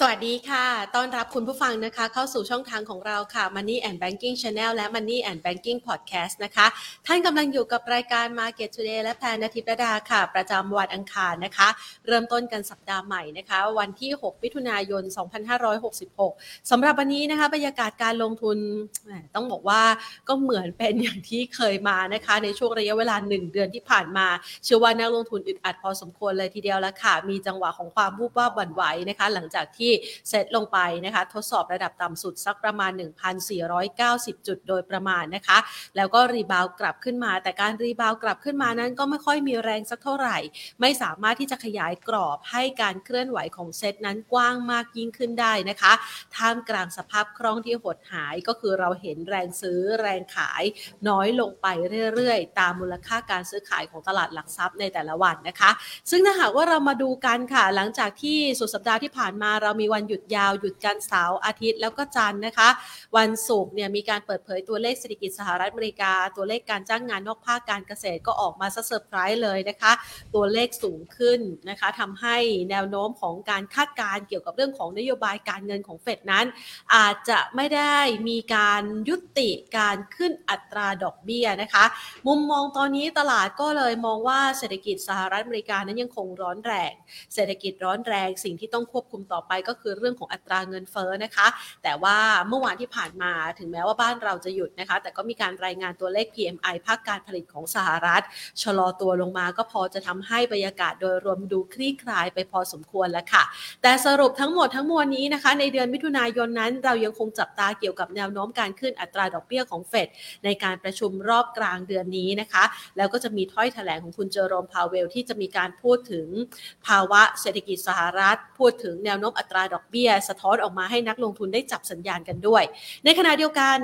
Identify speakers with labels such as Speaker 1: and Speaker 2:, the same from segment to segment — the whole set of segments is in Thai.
Speaker 1: สวัสดีค่ะ ต้อนรับคุณผู้ฟังนะคะ เข้าสู่ช่องทางของเราค่ะ Money and Banking Channel และ Money and Banking Podcast นะคะ ท่านกำลังอยู่กับรายการ Market Today และแพนนาทิพดาค่ะ ประจำวันอังคารนะคะ เริ่มต้นกันสัปดาห์ใหม่นะคะ วันที่ 6 มิถุนายน 2566 สำหรับวันนี้นะคะ บรรยากาศการลงทุนต้องบอกว่าก็เหมือนเป็นอย่างที่เคยมานะคะ ในช่วงระยะเวลา 1 เดือนที่ผ่านมา เชื่อว่านักลงทุนอึดอัดพอสมควรเลยทีเดียวแล้วค่ะ มีจังหวะของความวูบวาบหวั่นไหวนะคะ หลังจากที่เซตลงไปนะคะ ทดสอบระดับต่ำสุดสักประมาณ 1,490 จุดโดยประมาณนะคะ แล้วก็รีบาวกลับขึ้นมา แต่การรีบาวกลับขึ้นมานั้นก็ไม่ค่อยมีแรงสักเท่าไหร่ ไม่สามารถที่จะขยายกรอบให้การเคลื่อนไหวของเซตนั้นกว้างมากยิ่งขึ้นได้นะคะ ท่ามกลางสภาพคล่องที่หดหายก็คือเราเห็นแรงซื้อแรงขายน้อยลงไปเรื่อยๆ ตามมูลค่าการซื้อขายของตลาดหลักทรัพย์ในแต่ละวันนะคะ ซึ่งถ้าหากว่าเรามาดูกันค่ะ หลังจากที่สุดสัปดาห์ที่ผ่านมาเรามีวันหยุดยาวหยุดกันเสาร์อาทิตย์แล้วก็จันทร์นะคะ วันศุกร์เนี่ยมีการเปิดเผยตัวเลขเศรษฐกิจสหรัฐอเมริกา ตัวเลขการจ้างงานนอกภาคการเกษตรก็ออกมาซะเซอร์ไพรส์เลยนะคะ ตัวเลขสูงขึ้นนะคะทำให้แนวโน้มของการคาดการเกี่ยวกับเรื่องของนโยบายการเงินของเฟดนั้น อาจจะไม่ได้มีการยุติการขึ้นอัตราดอกเบี้ยนะคะ มุมมองตอนนี้ตลาดก็เลยมองว่าเศรษฐกิจสหรัฐอเมริกานั้นยังคงร้อนแรง เศรษฐกิจร้อนแรงสิ่งที่ต้องควบคุมต่อไปก็คือเรื่องของอัตราเงินเฟ้อนะคะ แต่ว่าเมื่อวานที่ผ่านมาถึงแม้ว่าบ้านเราจะหยุดนะคะ แต่ก็มีการรายงานตัวเลข PMI ภาคการผลิตของสหรัฐชะลอตัวลงมาก็พอจะทำให้บรรยากาศโดยรวมดูคลี่คลายไปพอสมควรแล้วค่ะ แต่สรุปทั้งหมดทั้งมวลนี้นะคะ ในเดือนมิถุนายนนั้น เรายังคงจับตาเกี่ยวกับแนวโน้มการขึ้นอัตราดอกเบี้ยของเฟดในการประชุมรอบกลางเดือนนี้นะคะ แล้วก็จะมีถ้อยแถลงของคุณเจอโรมพาวเวลที่จะมีการพูดถึงภาวะเศรษฐกิจสหรัฐ พูดถึงแนวโน้มอัตราดอกเบี้ย สะท้อนออกมาให้นักลงทุนได้จับสัญญาณกันด้วย ในขณะเดียวกัน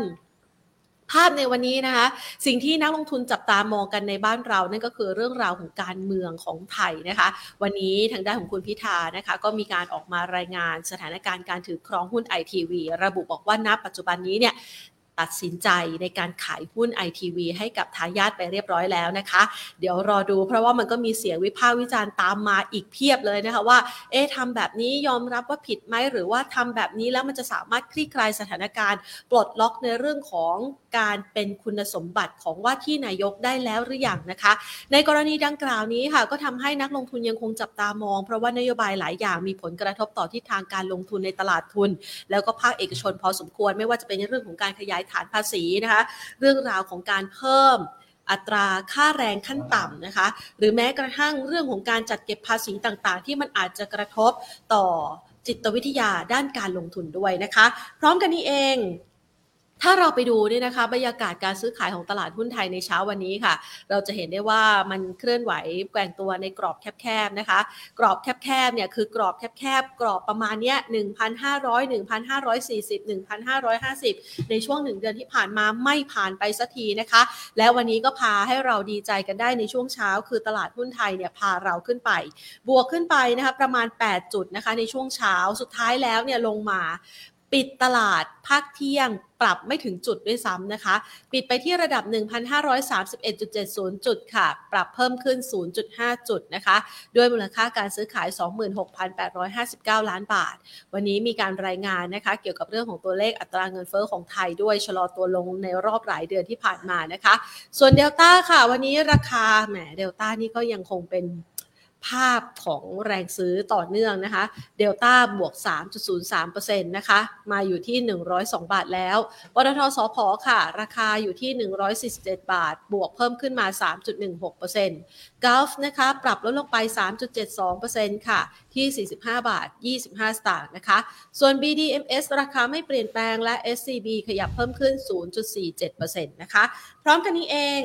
Speaker 1: ภาพในวันนี้นะคะสิ่งที่นักลงทุนจับตามองกันในบ้านเรานั่นก็คือเรื่องราวของการเมืองของไทยนะคะ วันนี้ทางด้านของคุณพิธานะคะก็มีการออกมารายงานสถานการณ์การถือครองหุ้นไอทีวีระบุบอกว่าณปัจจุบันนี้เนี่ย ตัดสินใจในการขายหุ้น ITV ให้กับทายาทไปเรียบร้อยแล้วนะคะ เดี๋ยวรอดูเพราะว่ามันก็มีเสียงวิพากษ์วิจารณ์ตามมาอีกเพียบเลยนะคะว่า เอ๊ะทำแบบนี้ยอมรับว่าผิดไหมหรือว่าทำแบบนี้แล้วมันจะสามารถคลี่คลายสถานการณ์ ปลดล็อกในเรื่องของการเป็นคุณสมบัติของว่าที่นายกได้แล้วหรือยังนะคะ ในกรณีดังกล่าวนี้ค่ะก็ทำให้นักลงทุนยังคงจับตามอง เพราะว่านโยบายหลายอย่างมีผลกระทบต่อทิศทางการลงทุนในตลาดทุน แล้วก็ภาคเอกชนพอสมควรไม่ว่าจะเป็นเรื่องของการขยายฐานภาษีนะคะ เรื่องราวของการเพิ่มอัตราค่าแรงขั้นต่ำนะคะ หรือแม้กระทั่งเรื่องของการจัดเก็บภาษีต่างๆ ที่มันอาจจะกระทบต่อจิตวิทยาด้านการลงทุนด้วยนะคะ พร้อมกันนี้เอง ถ้าเราไปดูเนี่ยนะคะบรรยากาศการซื้อขายของตลาดหุ้นไทยในเช้าวันนี้ค่ะ เราจะเห็นได้ว่ามันเคลื่อนไหวแกว่งตัวในกรอบแคบๆนะคะ กรอบแคบๆเนี่ยคือกรอบแคบๆกรอบประมาณเนี้ย1,500 1,540 1,550 ในช่วงหนึ่งเดือนที่ผ่านมาไม่ผ่านไปสักทีนะคะ และวันนี้ก็พาให้เราดีใจกันได้ในช่วงเช้า คือตลาดหุ้นไทยเนี่ยพาเราขึ้นไป บวกขึ้นไปนะคะประมาณ 8 จุดนะคะในช่วงเช้าสุดท้ายแล้วเนี่ยลงมา ปิดตลาดภาคเที่ยงปรับไม่ถึงจุดด้วยซ้ำนะคะ ปิดไปที่ระดับ 1,531.70 จุดค่ะ ปรับเพิ่มขึ้น 0.5 จุดนะคะ ด้วยมูลค่าการซื้อขาย 26,859 ล้านบาท วันนี้มีการรายงานนะคะ เกี่ยวกับเรื่องของตัวเลขอัตราเงินเฟอ้อของไทยด้วยชะลอตัวลงในรอบหลายเดือนที่ผ่านมานะคะ ส่วนเดลต้าค่ะ วันนี้ราคาแหมเดลต้านี่ก็ยังคงเป็น ภาพของแรงซื้อต่อเนื่องนะคะเดลต้าบวก 3.03%นะคะมาอยู่ที่ 102 บาทแล้วปตทสพค่ะ ราคาอยู่ที่ 147 บาท บวกเพิ่มขึ้นมา 3.16%กลฟนะคะปรับลดลงไป 3.72%ค่ะที่ 45 บาท 25 สตางค์นะคะ ส่วน BDMs ราคาไม่เปลี่ยนแปลงและ SCB ขยับเพิ่มขึ้น 0.47%นะคะ พร้อมกันนี้เอง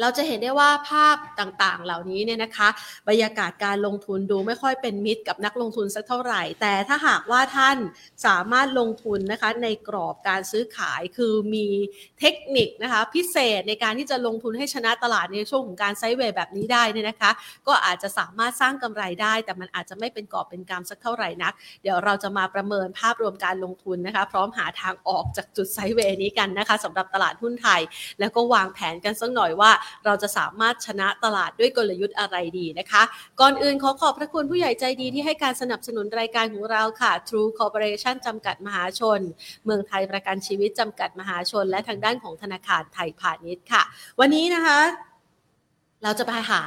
Speaker 1: เราจะเห็นได้ว่าภาพต่างๆ เหล่านี้เนี่ยนะคะ บรรยากาศการลงทุนดูไม่ค่อยเป็นมิตรกับนักลงทุนสักเท่าไหร่ แต่ถ้าหากว่าท่านสามารถลงทุนนะคะในกรอบการซื้อขายคือมีเทคนิคนะคะพิเศษในการที่จะลงทุนให้ชนะตลาดในช่วงของการไซด์เวย์แบบนี้ได้เนี่ยนะคะ ก็อาจจะสามารถสร้างกำไรได้ แต่มันอาจจะไม่เป็นกรอบเป็นกำสักเท่าไหร่นัก เดี๋ยวเราจะมาประเมินภาพรวมการลงทุนนะคะ พร้อมหาทางออกจากจุดไซด์เวย์นี้กันนะคะสำหรับตลาดหุ้นไทย แล้วก็วางแผนกันสักหน่อยว่าเราจะสามารถชนะตลาดด้วยกลยุทธ์อะไรดีนะคะ ก่อนอื่นขอขอบพระคุณผู้ใหญ่ใจดีที่ให้การสนับสนุนรายการของเราค่ะ True Corporation จำกัดมหาชน เมืองไทยประกันชีวิตจำกัดมหาชน และทางด้านของธนาคารไทยพาณิชย์ค่ะ วันนี้นะคะ เราจะไปหา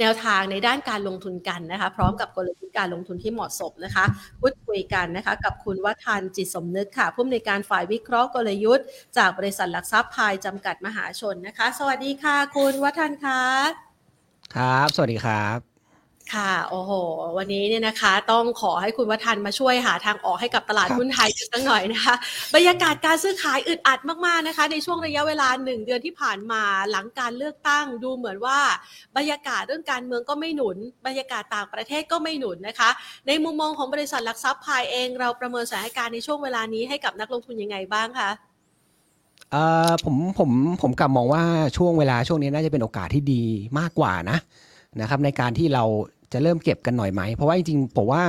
Speaker 1: แนวทางในด้านการลงทุนกันนะคะ พร้อมกับกลยุทธ์การลงทุนที่เหมาะสมนะคะพูดคุยกันนะคะกับคุณวัฒนจิตสมนึกค่ะผู้อำนวยการฝ่ายวิเคราะห์กลยุทธ์ จากบริษัทหลักทรัพย์พายจำกัดมหาชนนะคะ สวัสดีค่ะ คุณวัฒนคะ
Speaker 2: ครับ สวัสดีครับ
Speaker 1: ค่ะ โอ้โห วันนี้เนี่ยนะคะ ต้องขอให้คุณวัฒนมาช่วยหาทางออกให้กับตลาดหุ้นไทยสักหน่อยนะคะ บรรยากาศการซื้อขายอึดอัดมากๆนะคะ ในช่วงระยะเวลาหนึ่งเดือนที่ผ่านมาหลังการเลือกตั้งดูเหมือนว่า บรรยากาศเรื่องการเมืองก็ไม่หนุน บรรยากาศต่างประเทศก็ไม่หนุนนะคะ ในมุมมองของบริษัทหลักทรัพย์พายเอง เราประเมินสถานการณ์ในช่วงเวลานี้ให้กับนักลงทุนยังไงบ้างคะ
Speaker 2: ผมผมผมกลับมองว่าช่วงเวลาช่วงนี้น่าจะเป็นโอกาสที่ดีมากกว่านะ นะครับในการที่เราจะเริ่มเก็บกันหน่อยไหม เพราะว่าจริงๆผมว่า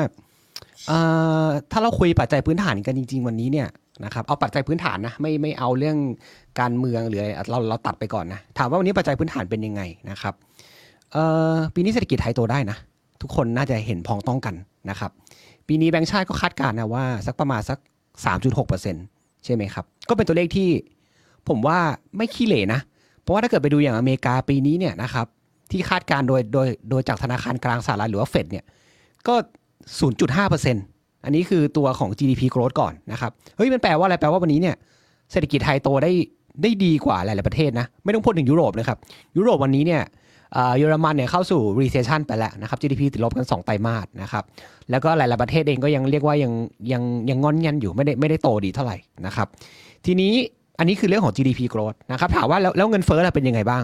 Speaker 2: ถ้าเราคุยปัจจัยพื้นฐานกันจริง ๆ วันนี้เนี่ยนะครับเอาปัจจัยพื้นฐานนะไม่ไม่เอาเรื่องการเมืองหรือเราเราตัดไปก่อนนะถามว่าวันนี้ปัจจัยพื้นฐานเป็นยังไงนะครับปีนี้เศรษฐกิจไทยโตได้นะ ทุกคนน่าจะเห็นพ้องต้องกันนะครับ ปีนี้แบงก์ชาติก็คาดการณ์นะว่าสักประมาณสัก 3.6%ใช่ไหมครับ ก็เป็นตัวเลขที่ผมว่าไม่ขี้เหร่นะ เพราะว่าถ้าเกิดไปดูอย่างอเมริกาปีนี้เนี่ยนะครับ ที่คาดการโดยโดยโดยจากธนาคารกลางสหรัฐหรือว่าเฟดเนี่ยก็ 0.5%อันนี้คือตัวของ GDP growth ก่อนนะครับ เฮ้ยมันแปลว่าอะไรแปลว่าวันนี้เนี่ยเศรษฐกิจไทยโตได้ได้ดีกว่าหลาย ๆ ประเทศนะ ไม่ต้องพูดถึงยุโรปนะครับ ยุโรปวันนี้เนี่ยเยอรมันเนี่ยเข้าสู่ recession ไปแล้วนะครับ GDP ติดลบกัน 2 ไตรมาสนะครับ แล้วก็หลาย ๆ ประเทศเองก็ยังเรียกว่ายังยังยังงอนยันอยู่ไม่ได้ไม่ได้โตดีเท่าไหร่นะครับ ทีนี้อันนี้คือเรื่องของ GDP growth นะครับถามว่าแล้วแล้วเงินเฟ้อเป็นยังไงบ้าง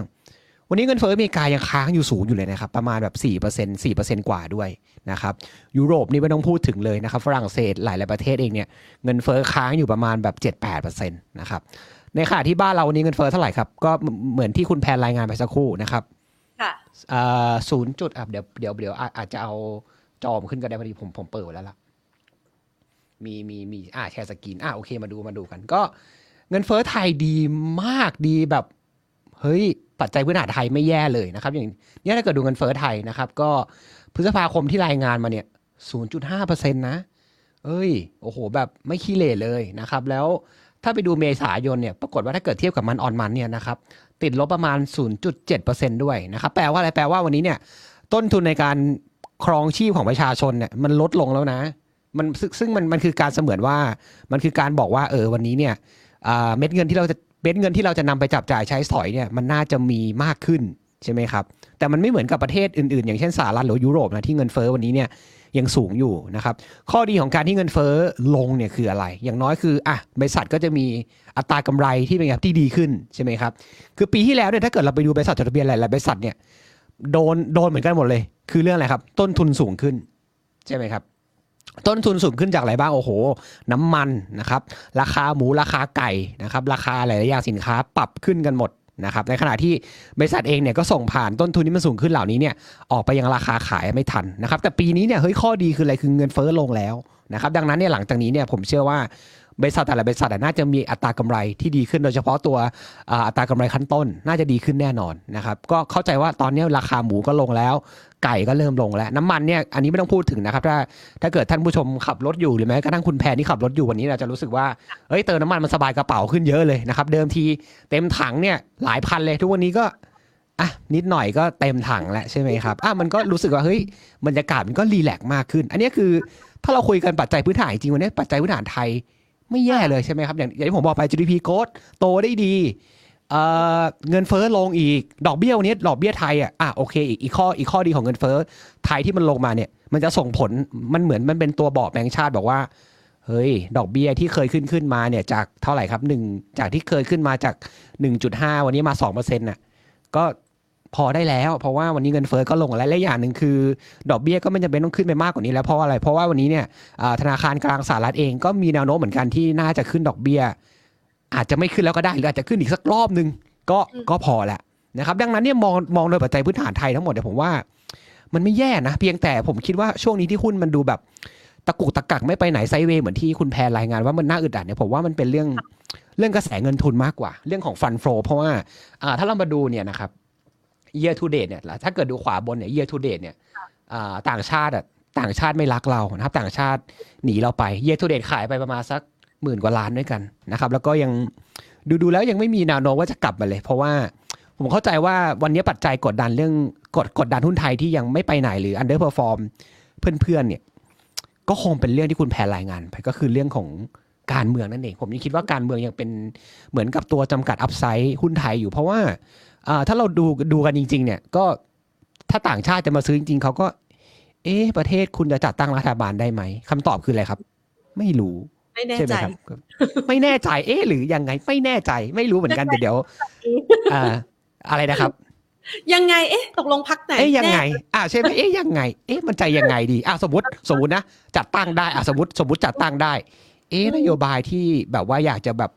Speaker 2: วันนี้เงินเฟ้ออเมริกายังค้างอยู่สูงอยู่เลยนะครับ ประมาณแบบ 4% 4%กว่าด้วยนะครับยุโรปนี่ไม่ต้องพูดถึงเลยนะครับ ฝรั่งเศสหลายๆประเทศเองเนี่ยเงินเฟ้อค้างอยู่ประมาณแบบ 7-8%นะครับในขณะที่บ้านเราวันนี้เงินเฟ้อเท่าไหร่ครับ ก็เหมือนที่คุณแพนรายงานไปสักครู่นะครับ
Speaker 1: ค่ะ
Speaker 2: ศูนย์จุดอะเดี๋ยวเดี๋ยวเดี๋ยวอาจจะเอาจอมขึ้นก็ได้พอดีผมผมเปิดแล้วล่ะมีมีมีอ่าแชร์สกินอ่าโอเคมาดูมาดูกัน ก็เงินเฟ้อไทยดีมากดีแบบ เฮ้ยปัจจัยพื้นฐานไทยไม่แย่เลยนะครับ อย่างนี้ถ้าเกิดดูเงินเฟ้อไทยนะครับ ก็พฤษภาคมที่รายงานมาเนี่ย 0.5%นะ เอ้ย โอ้โห แบบไม่ขี้เหร่เลยนะครับ แล้วถ้าไปดูเมษายนเนี่ย ปรากฏว่าถ้าเกิดเทียบกับมันออนมันเนี่ยนะครับ ติดลบประมาณ 0.7%ด้วยนะครับ แปลว่าอะไร แปลว่าวันนี้เนี่ย ต้นทุนในการครองชีพของประชาชนเนี่ยมันลดลงแล้วนะ มันซึ่งมันมันคือการเสมือนว่า มันคือการบอกว่า เออ วันนี้เนี่ยเม็ดเงินที่เราจะ เบ็ดเงินที่เราจะนำไปจับจ่ายใช้สอยเนี่ยมันน่าจะมีมากขึ้นใช่ไหมครับ แต่มันไม่เหมือนกับประเทศอื่นๆ อย่างเช่นสหรัฐหรือยุโรปนะที่เงินเฟ้อวันนี้เนี่ยยังสูงอยู่นะครับ ข้อดีของการที่เงินเฟ้อลงเนี่ยคืออะไร อย่างน้อยคืออะบริษัทก็จะมีอัตรากำไรที่เป็นแบบที่ดีขึ้นใช่ไหมครับ คือปีที่แล้วเนี่ยถ้าเกิดเราไปดูบริษัทจดทะเบียนหลายๆบริษัทเนี่ยโดนโดนเหมือนกันหมดเลย คือเรื่องอะไรครับ ต้นทุนสูงขึ้นใช่ไหมครับ ต้นทุนสูงขึ้นจากอะไรบ้าง โอ้โห น้ำมันนะครับ ราคาหมูราคาไก่นะครับ ราคาหลายๆอย่างสินค้าปรับขึ้นกันหมดนะครับ ในขณะที่บริษัทเองเนี่ยก็ส่งผ่านต้นทุนที่มันสูงขึ้นเหล่านี้เนี่ยออกไปยังราคาขายไม่ทันนะครับ แต่ปีนี้เนี่ยเฮ้ยข้อดีคืออะไรคือเงินเฟ้อลงแล้วนะครับ ดังนั้นเนี่ยหลังจากนี้เนี่ยผมเชื่อว่าบริษัทแต่ละบริษัทน่าจะมีอัตรากำไรที่ดีขึ้นโดยเฉพาะตัวอัตรากำไรขั้นต้น น่าจะดีขึ้นแน่นอนนะครับก็เข้าใจว่าตอนนี้ราคาหมูก็ลงแล้ว ไก่ก็เริ่มลงแล้ว น้ำมันเนี่ยอันนี้ไม่ต้องพูดถึงนะครับ ถ้าถ้าเกิดท่านผู้ชมขับรถอยู่หรือแม้กระทั่งคุณแพนที่ขับรถอยู่วันนี้เราจะรู้สึกว่าเอ้ยเติมน้ำมันมันสบายกระเป๋าขึ้นเยอะเลยนะครับ เดิมทีเต็มถังเนี่ยหลายพันเลย ทุกวันนี้ก็อะนิดหน่อยก็เต็มถังแล้วใช่ไหมครับอะมันก็รู้สึกว่าเฮ้ยบรรยากาศมันก็รีแลกมากขึ้น อันนี้คือถ้าเราคุยกันปัจจัยพื้นฐานจริงวันนี้ปัจจัยพื้นฐานไทยไม่แย่เลยใช่ไหมครับอย่างอย่างที่ผมบอกไป GDP โกดโตได้ดี เเงินเฟ้อลงอีก ดอกเบี้ยวันนี้ดอกเบี้ยไทยอะอะโอเคอีกอีกข้ออีกข้อดีของเงินเฟ้อไทยที่มันลงมาเนี่ย มันจะส่งผลมันเหมือนมันเป็นตัวบอกแบงค์ชาติบอกว่าเฮ้ย ดอกเบี้ยที่เคยขึ้นขึ้นมาเนี่ยจากเท่าไหร่ครับหนึ่งจากที่เคยขึ้นมาจาก 1.5 วันนี้มา2%น่ะก็พอได้แล้ว เพราะว่าวันนี้เงินเฟ้อก็ลงแล้วและอย่างหนึ่งคือ ดอกเบี้ยก็ไม่จำเป็นต้องขึ้นไปมากกว่านี้แล้วเพราะอะไรเพราะว่าวันนี้เนี่ยธนาคารกลางสหรัฐเองก็มีแนวโน้มเหมือนกันที่น่าจะขึ้นดอกเบี้ย อาจจะไม่ขึ้นแล้วก็ได้หรืออาจจะขึ้นอีกสักรอบหนึ่งก็ก็พอแหละนะครับ ดังนั้นเนี่ยมองมองโดยปัจจัยพื้นฐานไทยทั้งหมดเนี่ยผมว่า มันไม่แย่นะ เพียงแต่ผมคิดว่าช่วงนี้ที่หุ้นมันดูแบบตะกุกตะกักไม่ไปไหนไซเวย์เหมือนที่คุณแพรรายงานว่ามันน่าอึดอัดเนี่ยผมว่ามันเป็นเรื่องเรื่องกระแสเงินทุนมากกว่า เรื่องของฟันโฟเพราะว่าถ้าเรามาดูเนี่ยนะครับ year to date เนี่ยถ้าเกิดดูขวาบนเนี่ย year to date เนี่ยอ่าต่างชาติอะต่างชาติไม่รักเรานะครับ ต่างชาติหนีเราไป year to date ขายไปประมาณสัก หมื่นกว่าล้านด้วยกันนะครับ แล้วก็ยังดูดูแล้วยังไม่มีแนวโน้มว่าจะกลับมาเลย เพราะว่าผมเข้าใจว่าวันนี้ปัจจัยกดดันเรื่องกดกดดันหุ้นไทยที่ยังไม่ไปไหนหรือ underperform เพื่อนๆเนี่ย ก็คงเป็นเรื่องที่คุณแพนรายงานไปก็คือเรื่องของการเมืองนั่นเองผมยังคิดว่าการเมืองยังเป็นเหมือนกับตัวจำกัดอัพไซด์หุ้นไทยอยู่ เพราะว่าถ้าเราดูดูกันจริง ๆ เนี่ยก็ถ้าต่างชาติจะมาซื้อจริงๆเขาก็ เอ๊ะประเทศคุณจะจัดตั้งรัฐบาลได้ไหมคำตอบคืออะไรครับ ไม่รู้
Speaker 1: ไม่แน่
Speaker 2: ใช่ไหม
Speaker 1: ใจ
Speaker 2: ครับก็ไม่แน่ใจ เอ๊ะหรือยังไง ไม่แน่ใจ ไม่รู้เหมือนกันเดี๋ยวเดี๋ยวอ่าอะไรนะครับ
Speaker 1: ยังไง เอ๊ะ ตกลงพักไหน
Speaker 2: เอ๊ยยังไง
Speaker 1: แน่
Speaker 2: อ่าใช่ไหมเอ๊ยยังไง เอ๊ะมันใจยังไงดี อ่าสมมติ สมมตินะ จัดตั้งได้ อ่าสมมติ สมมติจัดตั้งได้ เอ๊ะนโยบายที่แบบว่าอยากจะแบบ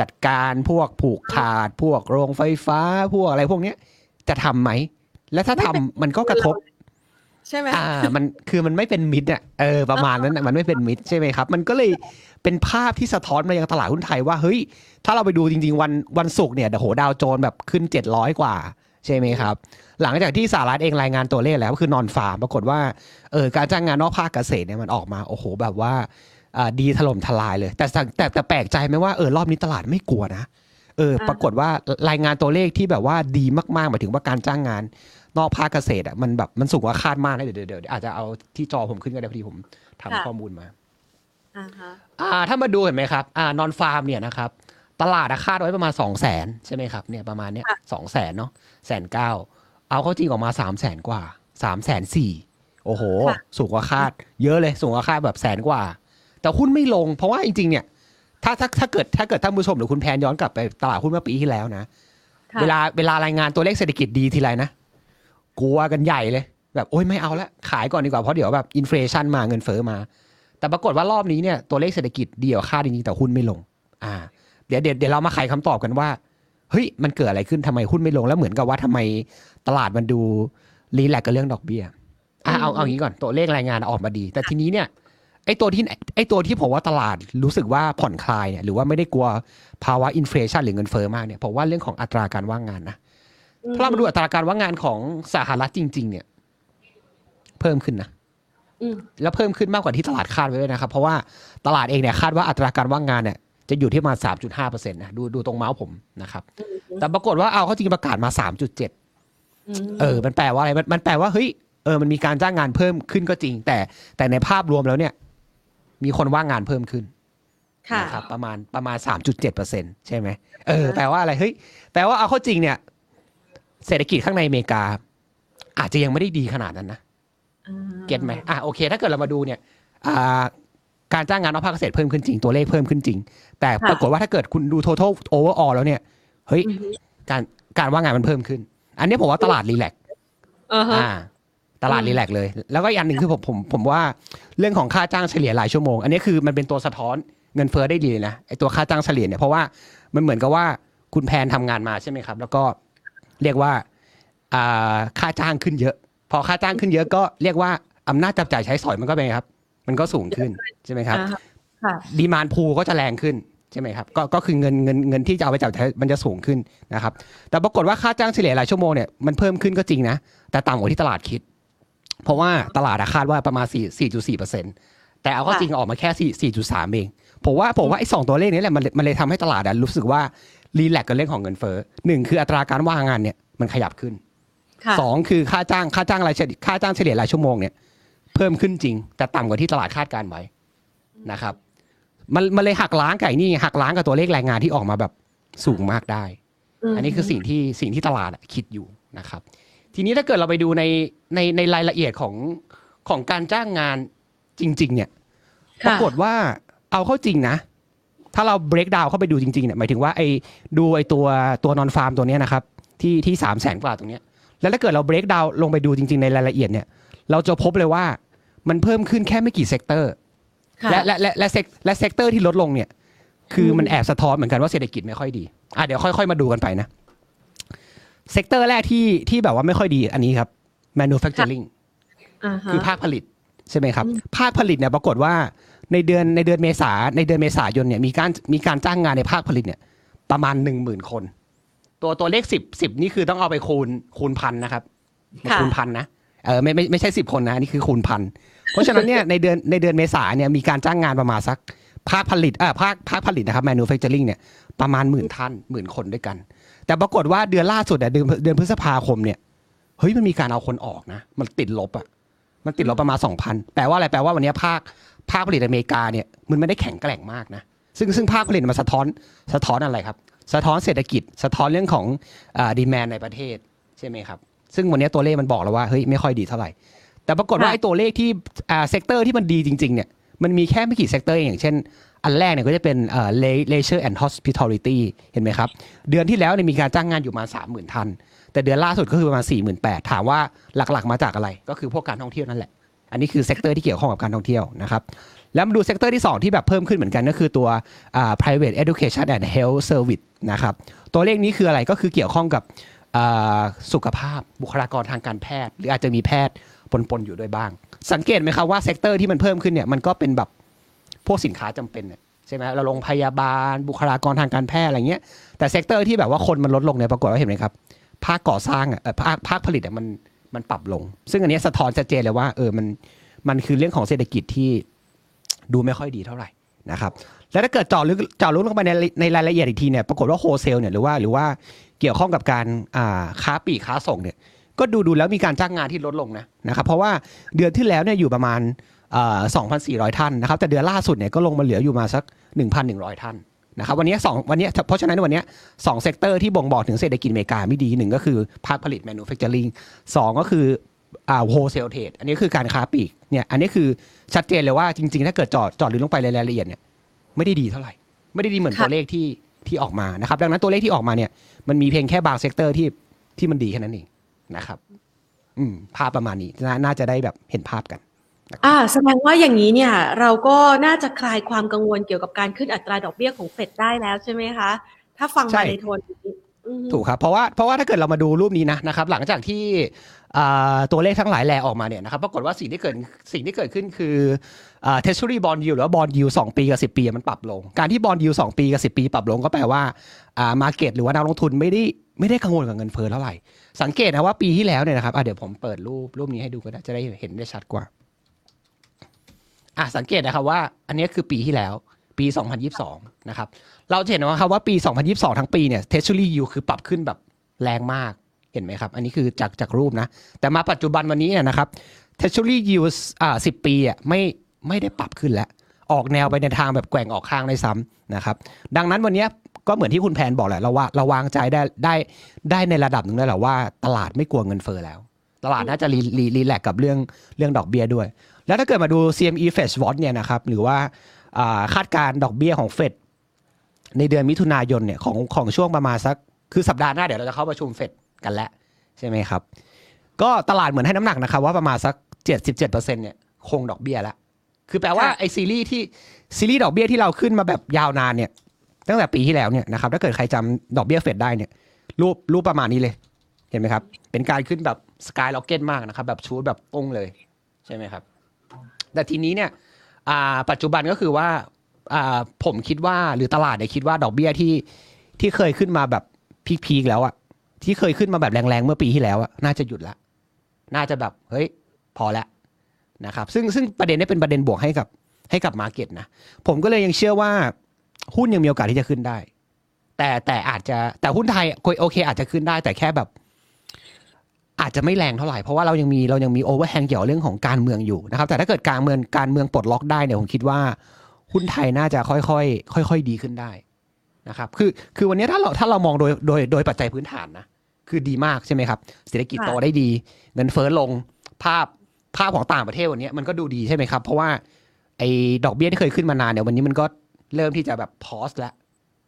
Speaker 2: จัดการพวกผูกขาด พวกโรงไฟฟ้า พวกอะไรพวกเนี้ย จะทำไหม และถ้าทำมันก็กระทบ
Speaker 1: ใช่ไหม
Speaker 2: อ่า มันคือมันไม่เป็นมิตรอะ เออ ประมาณนั้นน่ะมันไม่เป็นมิตรใช่ไหมครับ มันก็เลย เป็นภาพที่สะท้อนมายังตลาดหุ้นไทยว่าเฮ้ย ถ้าเราไปดูจริง ๆ วันวันศุกร์เนี่ยโหดาวโจนแบบขึ้นเจ็ดร้อยกว่า ใช่ไหมครับ หลังจากที่สหรัฐเองรายงานตัวเลขแล้วก็คือนอนฟาร์มปรากฏว่าเออการจ้างงานนอกภาคเกษตรเนี่ยมันออกมาโอ้โหแบบว่าอ่าดีถล่มทลายเลย แต่สังแต่แต่แปลกใจไหมว่าเออรอบนี้ตลาดไม่กลัวนะเออปรากฏว่ารายงานตัวเลขที่แบบว่าดีมากๆหมายถึงว่าการจ้างงาน นอกภาคเกษตรอะมันแบบมันสูงกว่าคาดมากนะเดี๋ยวเดี๋ยวเดี๋ยวอาจจะเอาที่จอผมขึ้นก็ได้พอดีผมทำข้อมูลมา
Speaker 1: อ่าฮะ
Speaker 2: อ่าถ้ามาดูเห็นไหมครับอ่านอนฟาร์มเนี่ยนะครับ ตลาดอะคาดไว้ประมาณสองแสนใช่ไหมครับเนี่ยประมาณเนี้ยสองแสนเนาะแสนเก้าเอาเข้าจริงออกมาสามแสนกว่าสามแสนสี่โอ้โห สูงกว่าคาด เยอะเลยสูงกว่าคาดแบบแสนกว่า แต่หุ้นไม่ลง เพราะว่าจริง ๆ เนี่ย ถ้าถ้าถ้าเกิดถ้าเกิดท่านผู้ชมหรือคุณแพนย้อนกลับไปตลาดหุ้นเมื่อปีที่แล้วนะ
Speaker 1: ค่ะ
Speaker 2: เวลาเวลารายงานตัวเลขเศรษฐกิจดีทีไรนะกลัวกันใหญ่เลย แบบโอ๊ยไม่เอาละขายก่อนดีกว่าเพราะเดี๋ยวแบบอินฟลชันมาเงินเฟ้อมา แต่ปรากฏว่ารอบนี้เนี่ยตัวเลขเศรษฐกิจดีกว่าคาดจริงๆแต่หุ้นไม่ลง อ่า เดี๋ยวเดี๋ยวเดี๋ยวเรามาไขคำตอบกันว่าเฮ้ยมันเกิดอะไรขึ้นทำไมหุ้นไม่ลงแล้วเหมือนกับว่าทำไมตลาดมันดูรีแลกซ์กับเรื่องดอกเบี้ยอะเอาเอาอย่างนี้ก่อนตัวเลขรายงานออกมาดี แต่ทีนี้เนี่ยไอ้ตัวที่ไอ้ตัวที่ผมว่าตลาดรู้สึกว่าผ่อนคลายเนี่ยหรือว่าไม่ได้กลัวภาวะอินฟลชันหรือเงินเฟ้อมากเนี่ยผมว่าเรื่องของอัตราการว่างงานนะถ้าเรามาดูอัตราการว่างงานของสหรัฐจริง ๆ เนี่ย เพิ่มขึ้นนะ
Speaker 1: อืม
Speaker 2: แล้วเพิ่มขึ้นมากกว่าที่ตลาดคาดไว้ด้วยนะครับ เพราะว่าตลาดเองเนี่ยคาดว่าอัตราการว่างงานเนี่ยจะอยู่ที่ประมาณสามจุดห้าเปอร์เซ็นต์นะดูดูตรงเมาส์ผมนะครับ แต่ปรากฏว่าเอาเขาจริงประกาศมาสามจุดเจ็ด
Speaker 1: ม
Speaker 2: เออ มันแปลว่าอะไรมันมันแปลว่าเฮ้ย เออ มันมีการจ้างงานเพิ่มขึ้นก็จริง แต่แต่ในภาพรวมแล้วเนี่ย มีคนว่างงานเพิ่มขึ้น
Speaker 1: ค่ะ
Speaker 2: นะครับ ประมาณประมาณสามจุดเจ็ดเปอร์เซ็นใช่ไหมเออ แปลว่าอะไร เฮ้ย แปลว่าเอาเข้าจริงเนี่ย เศรษฐกิจข้างในอเมริกา อาจจะยังไม่ได้ดีขนาดนั้นนะ
Speaker 1: อ่า
Speaker 2: เก็ตไหมอะโอเค ถ้าเกิดเรามาดูเนี่ยอ่าการจ้างงานนอกภาคเกษตรเพิ่มขึ้นจริงตัวเลขเพิ่มขึ้นจริง แต่ปรากฏว่าถ้าเกิดคุณดู total overall แล้วเนี่ยเฮ้ย
Speaker 1: อือฮึ
Speaker 2: การการว่างงานมันเพิ่มขึ้น อันนี้ผมว่าตลาดรีแลกซ์
Speaker 1: อ่าฮะ
Speaker 2: อ่าตลาด
Speaker 1: อืม
Speaker 2: รีแลกซ์เลย แล้วก็อีกอันหนึ่งคือผมผมผมว่าเรื่องของค่าจ้างเฉลี่ยรายชั่วโมง อันนี้คือมันเป็นตัวสะท้อนเงินเฟ้อได้ดีเลยนะไอตัวค่าจ้างเฉลี่ยเนี่ยเพราะว่ามันเหมือนกับว่าคุณแพนทำงานมาใช่ไหมครับ แล้วก็เรียกว่าอ่าค่าจ้างขึ้นเยอะ พอค่าจ้างขึ้นเยอะก็เรียกว่าอำนาจจับจ่ายใช้สอยมันก็เป็นไงครับ มันก็สูงขึ้นใช่ไหมครับ
Speaker 1: อ่าฮะค่ะ
Speaker 2: ดีมานพูก็จะแรงขึ้นใช่ไหมครับก็ก็คือเงินเงินเงินที่จะเอาไปจับใช้มันจะสูงขึ้นนะครับ แต่ปรากฏว่าค่าจ้างเฉลี่ยรายชั่วโมงเนี่ยมันเพิ่มขึ้นก็จริงนะ แต่ต่ำกว่าที่ตลาดคิด เพราะว่าตลาดอะคาดว่าประมาณ 4 4.4เปอร์เซ็นต์แต่เอาก็จริงออกมาแค่ 4 4.3 เอง ผมว่าผมว่าไอ้สองตัวเลขนี้แหละมันมันเลยทำให้ตลาดอะรู้สึกว่ารีแลกกับเรื่องของเงินเฟ้อหนึ่งคืออัตราการว่างงานเนี่ยมันขยับขึ้น
Speaker 1: ค่ะ
Speaker 2: สองคือค่าจ้างค่าจ้างรายเฉลี่ยค่าจ้างเฉลี่ยรายชั่วโมงเนี่ยเพิ่มขึ้นจริง แต่ต่ำกว่าที่ตลาดคาดการไว้นะครับ มันมันเลยหักล้างไก่นี่หักล้างกับตัวเลขรายงานที่ออกมาแบบสูงมากได้ อันนี้คือสิ่งที่สิ่งที่ตลาดอะคิดอยู่นะครับ ทีนี้ถ้าเกิดเราไปดูในในในรายละเอียดของของการจ้างงานจริง ๆ เนี่ยป
Speaker 1: ค่ะ
Speaker 2: รากฏว่าเอาเข้าจริงนะ ถ้าเรา break down เข้าไปดูจริงๆเนี่ยหมายถึงว่าไอ้ดูไอ้ตัวตัว non-farm ตัวเนี้ยนะครับ ที่ที่สามแสนกว่าตรงเนี้ย แล้วถ้าเกิดเรา break down ลงไปดูจริง ๆ ในรายละเอียดเนี่ย เราจะพบเลยว่ามันเพิ่มขึ้นแค่ไม่กี่ sector
Speaker 1: ค่ะ
Speaker 2: และและและและ sec และ sector ที่ลดลงเนี่ย คือ
Speaker 1: อืม
Speaker 2: มันแอบสะท้อนเหมือนกันว่าเศรษฐกิจไม่ค่อยดีอะเดี๋ยวค่อยๆมาดูกันไปนะsector แรกที่ที่แบบว่าไม่ค่อยดีอันนี้ครับ manufacturing
Speaker 1: อ่าฮะ
Speaker 2: คือภาคผลิตใช่ไหมครับ ภาคผลิตเนี่ยปรากฏว่าในเดือนในเดือนเมษาในเดือนเมษายนเนี่ยมีการมีการจ้างงานในภาคผลิตเนี่ยประมาณหนึ่งหมื่นคน ตัวตัวเลขสิบสิบนี่คือต้องเอาไปคูณคูณพันนะครับ
Speaker 1: ค่ะ
Speaker 2: คูณพันนะเออไม่ไม่ไม่ใช่สิบคนนะอันนี่คือคูณพันเพราะฉะนั้นเนี่ยในเดือนในเดือนเมษาเนี่ยมีการจ้างงานประมาณสักภาคผลิตเออภาคภาคผลิตนะครับ manufacturing เนี่ยประมาณหมื่นท่านหมื่นคนด้วยกัน แต่ปรากฏว่าเดือนล่าสุดอะเดือนเดือนพฤษภาคมเนี่ยเฮ้ยมันมีการเอาคนออกนะ มันติดลบอะมันติดลบประมาณสองพันแปลว่าอะไรแปลว่าวันเนี้ยภาคภาคผลิตอเมริกาเนี่ยมันไม่ได้แข็งแกร่งมากนะซึ่งซึ่งภาคผลิตมันสะท้อนสะท้อนอะไรครับ สะท้อนเศรษฐกิจ สะท้อนเรื่องของ demand ในประเทศใช่ไหมครับ ซึ่งวันนี้ตัวเลขมันบอกแล้วว่าเฮ้ยไม่ค่อยดีเท่าไหร่ แต่ปรากฏว่า
Speaker 1: ค่ะ
Speaker 2: ไอ้ตัวเลขที่อ่า sector ที่มันดีจริงๆเนี่ยมันมีแค่ไม่กี่ sector เองอย่างเช่น อันแรกเนี่ยก็จะเป็นเอ่อ leisure and hospitality เห็นไหมครับ เดือนที่แล้วเนี่ยมีการจ้างงานอยู่มา 30,000ท่าน แต่เดือนล่าสุดก็คือประมาณ 48,000 ถามว่าหลักๆ มาจากอะไร ก็คือพวกการท่องเที่ยวนั่นแหละ อันนี้คือ sector ที่เกี่ยวข้องกับการท่องเที่ยวนะครับ แล้วมาดู sector ที่ 2 ที่แบบเพิ่มขึ้นเหมือนกันก็คือตัว private education and health service นะครับ ตัวเลขนี้คืออะไรก็คือเกี่ยวข้องกับสุขภาพบุคลากรทางการแพทย์ หรืออาจจะมีแพทย์ปนๆอยู่ด้วยบ้าง สังเกตไหมครับว่า sector ที่มันเพิ่มขึ้นเนี่ยมันก็เป็นแบบพวกสินค้าจำเป็นใช่ไหมเราโรงพยาบาลบุคลากรทางการแพทย์อะไรเงี้ยแต่ sector ที่แบบว่าคนมันลดลงเนี่ยปรากฏว่าเห็นไหมครับภาคก่อสร้างอะภาคภาคผลิตอะมันมันปรับลง ซึ่งอันนี้สะท้อนชัดเจนเลยว่าเออมันมันคือเรื่องของเศรษฐกิจที่ ดูไม่ค่อยดีเท่าไหร่นะครับแล้วถ้าเกิดเจาะลึกเจาะลึกลงไปในในรายละเอียดอีกทีเนี่ยปรากฏว่า wholesale เนี่ยหรือว่าหรือว่าเกี่ยวข้องกับการค้าปลีกค้าส่งเนี่ยก็ดูดูแล้วมีการจ้างงานที่ลดลงนะนะครับเพราะว่าเดือนที่แล้วเนี่ยอยู่ประมาณสองพันสี่ร้อยท่านนะครับแต่เดือนล่าสุดเนี่ยก็ลงมาเหลืออยู่มาสักหนึ่งพันหนึ่งร้อยท่านนะครับวันนี้สองวันนี้เพราะฉะนั้นวันนี้สอง sector ที่บ่งบอกถึงเศรษฐกิจอเมริกาไม่ดีหนึ่งก็คือภาคผลิต manufacturing สองก็คืออ่า wholesale trade อันนี้คือการค้าปลีก เนี่ยอันนี้คือชัดเจนเลยว่าจริง ๆ ถ้าเกิดเจาะเจาะลึกลงไปในรายละเอียดเนี่ยไม่ได้ดีเท่าไหร่ ไม่ได้ดีเหมือน
Speaker 1: ค่ะ
Speaker 2: ตัวเลขที่ที่ออกมานะครับ ดังนั้นตัวเลขที่ออกมาเนี่ย มันมีเพียงแค่บาง sector ที่ที่มันดีแค่นั้นเองนะครับ อืมภาพประมาณนี้น่าน่าจะได้แบบเห็นภาพกัน
Speaker 1: อ่าแสดงว่าอย่างนี้เนี่ย เราก็น่าจะคลายความกังวลเกี่ยวกับการขึ้นอัตราดอกเบี้ยของเฟดได้แล้วใช่ไหมคะ ถ้าฟัง
Speaker 2: ใช่
Speaker 1: มาในโทนนี้อืม
Speaker 2: ถูกครับเพราะว่าเพราะว่าถ้าเกิดเรามาดูรูปนี้นะนะครับ หลังจากที่อ่า ตัวเลขทั้งหลายแหล่ออกมาเนี่ยนะครับปรากฏว่าสิ่งที่เกิดสิ่งที่เกิดขึ้นคืออ่า treasury bond yield หรือว่า bond yield สองปีกับสิปีมันปรับลง การที่ bond yield สองปีกับสิปี ปรับลงก็แปลว่าอ่า market หรือว่านักลงทุนไม่ได้ไม่ได้กังวลกับเงินเฟ้อเท่าไหร่ สังเกตนะว่าปีที่แล้วเนี่ยนะครับเดี๋ยวผมเปิดรูปรูปนี้ให้ดูก็ได้จะได้เห็นได้ชัดกว่าอะสังเกตนะครับว่า อันนี้คือปีที่แล้วปี 2022 นะครับ เราจะเห็นนะครับว่าปี 2022 ทั้งปีเนี่ย Treasury yield คือปรับขึ้นแบบแรงมาก เห็นไหมครับ อันนี้คือจากจากรูปนะ แต่มาปัจจุบันวันนี้เนี่ยนะครับ Treasury yield อ่า10ปีอะไม่ไม่ได้ปรับขึ้นแล้ว ออกแนวไปในทางแบบแกว่งออกข้างได้ซ้ำนะครับ ดังนั้นวันนี้ก็เหมือนที่คุณแพนบอกแหละเราว่าเราวางใจได้ได้ได้ในระดับหนึ่งแล้วแหละว่าตลาดไม่กลัวเงินเฟ้อแล้ว ตลาดน่าจะรีรีรีแลกกับเรื่องเรื่องดอกเบีย้ยด้วย แล้วถ้าเกิดมาดู CME Fed Watch เนี่ยนะครับหรือว่าคาดการดอกเบีย้ยของเฟดในเดือนมิถุนายนเนี่ยของของช่วงประมาณสักคือสัปดาห์หน้าเดี๋ยวเราจะเข้าประชุมเฟด กันแล้วใช่ไหมครับ ก็ตลาดเหมือนให้น้ำหนักนะครับว่าประมาณสัก 77%เนี่ยคงดอกเบี้ยแล้ว คือแปลว่า
Speaker 1: ค่ะ
Speaker 2: ไอ้ซีรีส์ที่ซีรีส์ดอกเบี้ยที่เราขึ้นมาแบบยาวนานเนี่ยตั้งแต่ปีที่แล้วเนี่ยนะครับถ้าเกิดใครจำดอกเบี้ยเฟดได้เนี่ยรูปรูปประมาณนี้เลย เห็นไหมครับ เป็นการขึ้นแบบ skyrocket มากนะครับ แบบ shoot แบบปุ้งเลย ใช่ไหมครับ แต่ทีนี้เนี่ยอ่าปัจจุบันก็คือว่าอ่าผมคิดว่าหรือตลาดเนี่ยคิดว่าดอกเบี้ยที่ที่เคยขึ้นมาแบบ peak ๆแล้วอะ ที่เคยขึ้นมาแบบแรงๆ เมื่อปีที่แล้วอะน่าจะหยุดละ น่าจะแบบเฮ้ยพอแล้วนะครับ ซึ่งซึ่งประเด็นนี้เป็นประเด็นบวกให้กับให้กับ market นะ ผมก็เลยยังเชื่อว่า หุ้นยังมีโอกาสที่จะขึ้นได้ แต่แต่อาจจะแต่หุ้นไทยโอเค อาจจะขึ้นได้ แต่แค่แบบ อาจจะไม่แรงเท่าไหร่เพราะว่าเรายังมีเรายังมี overhang เกี่ยวเรื่องของการเมืองอยู่นะครับ แต่ถ้าเกิดการเมืองการเมืองปลดล็อกได้เนี่ยผมคิดว่าหุ้นไทยน่าจะค่อยๆค่อย ๆ ดีขึ้นได้นะครับ คือคือวันนี้ถ้าเราถ้าเรามองโดยโดยโดยปัจจัยพื้นฐานนะ คือดีมากใช่ไหมครับเศรษฐกิจ
Speaker 1: ค่ะ
Speaker 2: โตได้ดี เงินเฟ้อลงภาพภาพของต่างประเทศวันนี้มันก็ดูดีใช่ไหมครับ เพราะว่าไอ้ดอกเบี้ยที่เคยขึ้นมานานเนี่ยวันนี้มันก็เริ่มที่จะแบบพอสแล้ว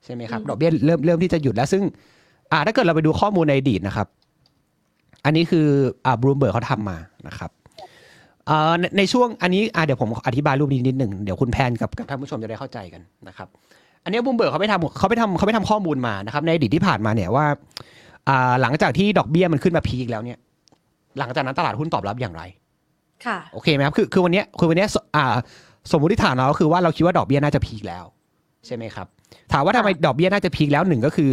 Speaker 2: ใช่ไหมครับ
Speaker 1: อืม
Speaker 2: ดอกเบี้ยเริ่มเริ่มที่จะหยุดแล้วซึ่ง อ่าถ้าเกิดเราไปดูข้อมูลในอดีตนะครับ อันนี้คืออ่าบรูมเบิร์กเขาทำมานะครับอ่าในในช่วงอันนี้อ่าเดี๋ยวผมอธิบายรูปนี้นิดหนึ่งเดี๋ยวคุณแพนกับกับท่านผู้ชมจะได้เข้าใจกันนะครับ อันนี้บรูมเบิร์กเขาไปทำเขาไปทำเขาไปทำข้อมูลมานะครับ ในอดีตที่ผ่านมาเนี่ยว่าอ่า หลังจากที่ดอกเบี้ยมันขึ้นมา peak แล้วเนี่ย หลังจากนั้นตลาดหุ้นตอบรับอย่างไร
Speaker 1: ค่ะ
Speaker 2: โอเคไหมครับ คือคือวันเนี้ยคือวันเนี้ยสอ่า สมมติฐานเราก็คือว่าเราคิดว่าดอกเบี้ยน่าจะ peak แล้ว ใช่ไหมครับ ถามว่าทำไมดอกเบี้ยน่าจะ peak แล้วหนึ่งก็คือ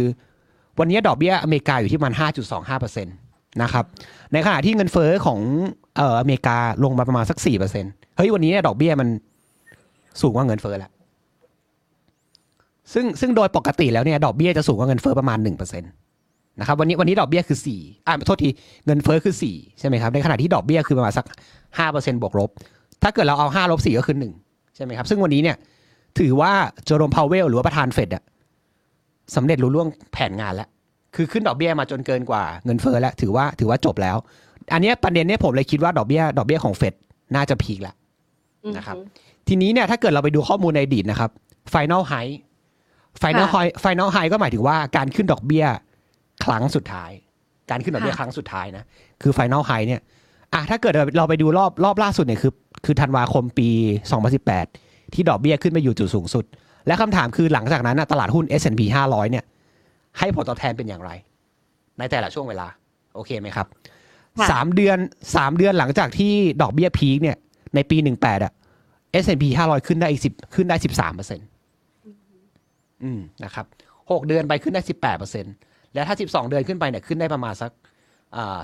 Speaker 2: วันนี้ดอกเบี้ยอเมริกาอยู่ที่ประมาณ5.25%นะครับ ในขณะที่เงินเฟ้อของเอ่ออเมริกาลงมาประมาณสัก4%เฮ้ยวันนี้เนี่ยดอกเบี้ยมันสูงกว่าเงินเฟ้อแล้วซึ่งซึ่งโดยปกติแล้วเนี่ยดอกเบี้ยจะสูงกว่าเงินเฟ้อประมาณ1% นะครับวันนี้วันนี้ดอกเบี้ยคือ4อ่าโทษทีเงินเฟ้อคือ4ใช่ไหมครับในขณะที่ดอกเบี้ยคือประมาณสัก5%บวกลบ ถ้าเกิดเราเอา5ลบ4ก็คือ1ใช่ไหมครับซึ่งวันนี้เนี่ยถือว่าเจอร์โรมพาวเวลหรือว่าประธานเฟดอะสำเร็จรู้ล่วงแผนงานแล้วคือขึ้นดอกเบี้ยมาจนเกินกว่าเงินเฟ้อแล้วถือว่าถือว่าจบแล้ว อันเนี้ยประเด็นเนี้ยผมเลยคิดว่าดอกเบี้ยดอกเบี้ยของเฟดน่าจะพีคแล้วนะครับทีนี้เนี่ยถ้าเกิดเราไปดูข้อมูลในอดีตนะครับ Final High Final
Speaker 1: ค่ะ
Speaker 2: High Final High ก็หมายถึงว่าการขึ้นดอกเบี้ย ครั้งสุดท้าย การขึ้นดอกเบี้ยครั้งสุดท้ายนะ คือ Final High เนี่ยอะถ้าเกิดเราไปดูรอบรอบล่าสุดเนี่ยคือ คือธันวาคมปี 2018 ที่ดอกเบี้ยขึ้นไปอยู่จุดสูงสุด และคำถามคือหลังจากนั้นนะตลาดหุ้น S&P 500 เนี่ย ให้ผลตอบแทนเป็นอย่างไร ในแต่ละช่วงเวลา โอเคไหมครับ
Speaker 1: ค่ะ
Speaker 2: สามเดือนสามเดือนหลังจากที่ดอกเบี้ยพีคเนี่ย ในปี 18อะ S&P 500 ขึ้นได้อีกสิบขึ้นได้ 13เปอร์เซ็นต์อืมนะครับหกเดือนไปขึ้นได้ 18เปอร์เซ็นต์ แล้วถ้า 12 เดือนขึ้นไปเนี่ยขึ้นได้ประมาณสัก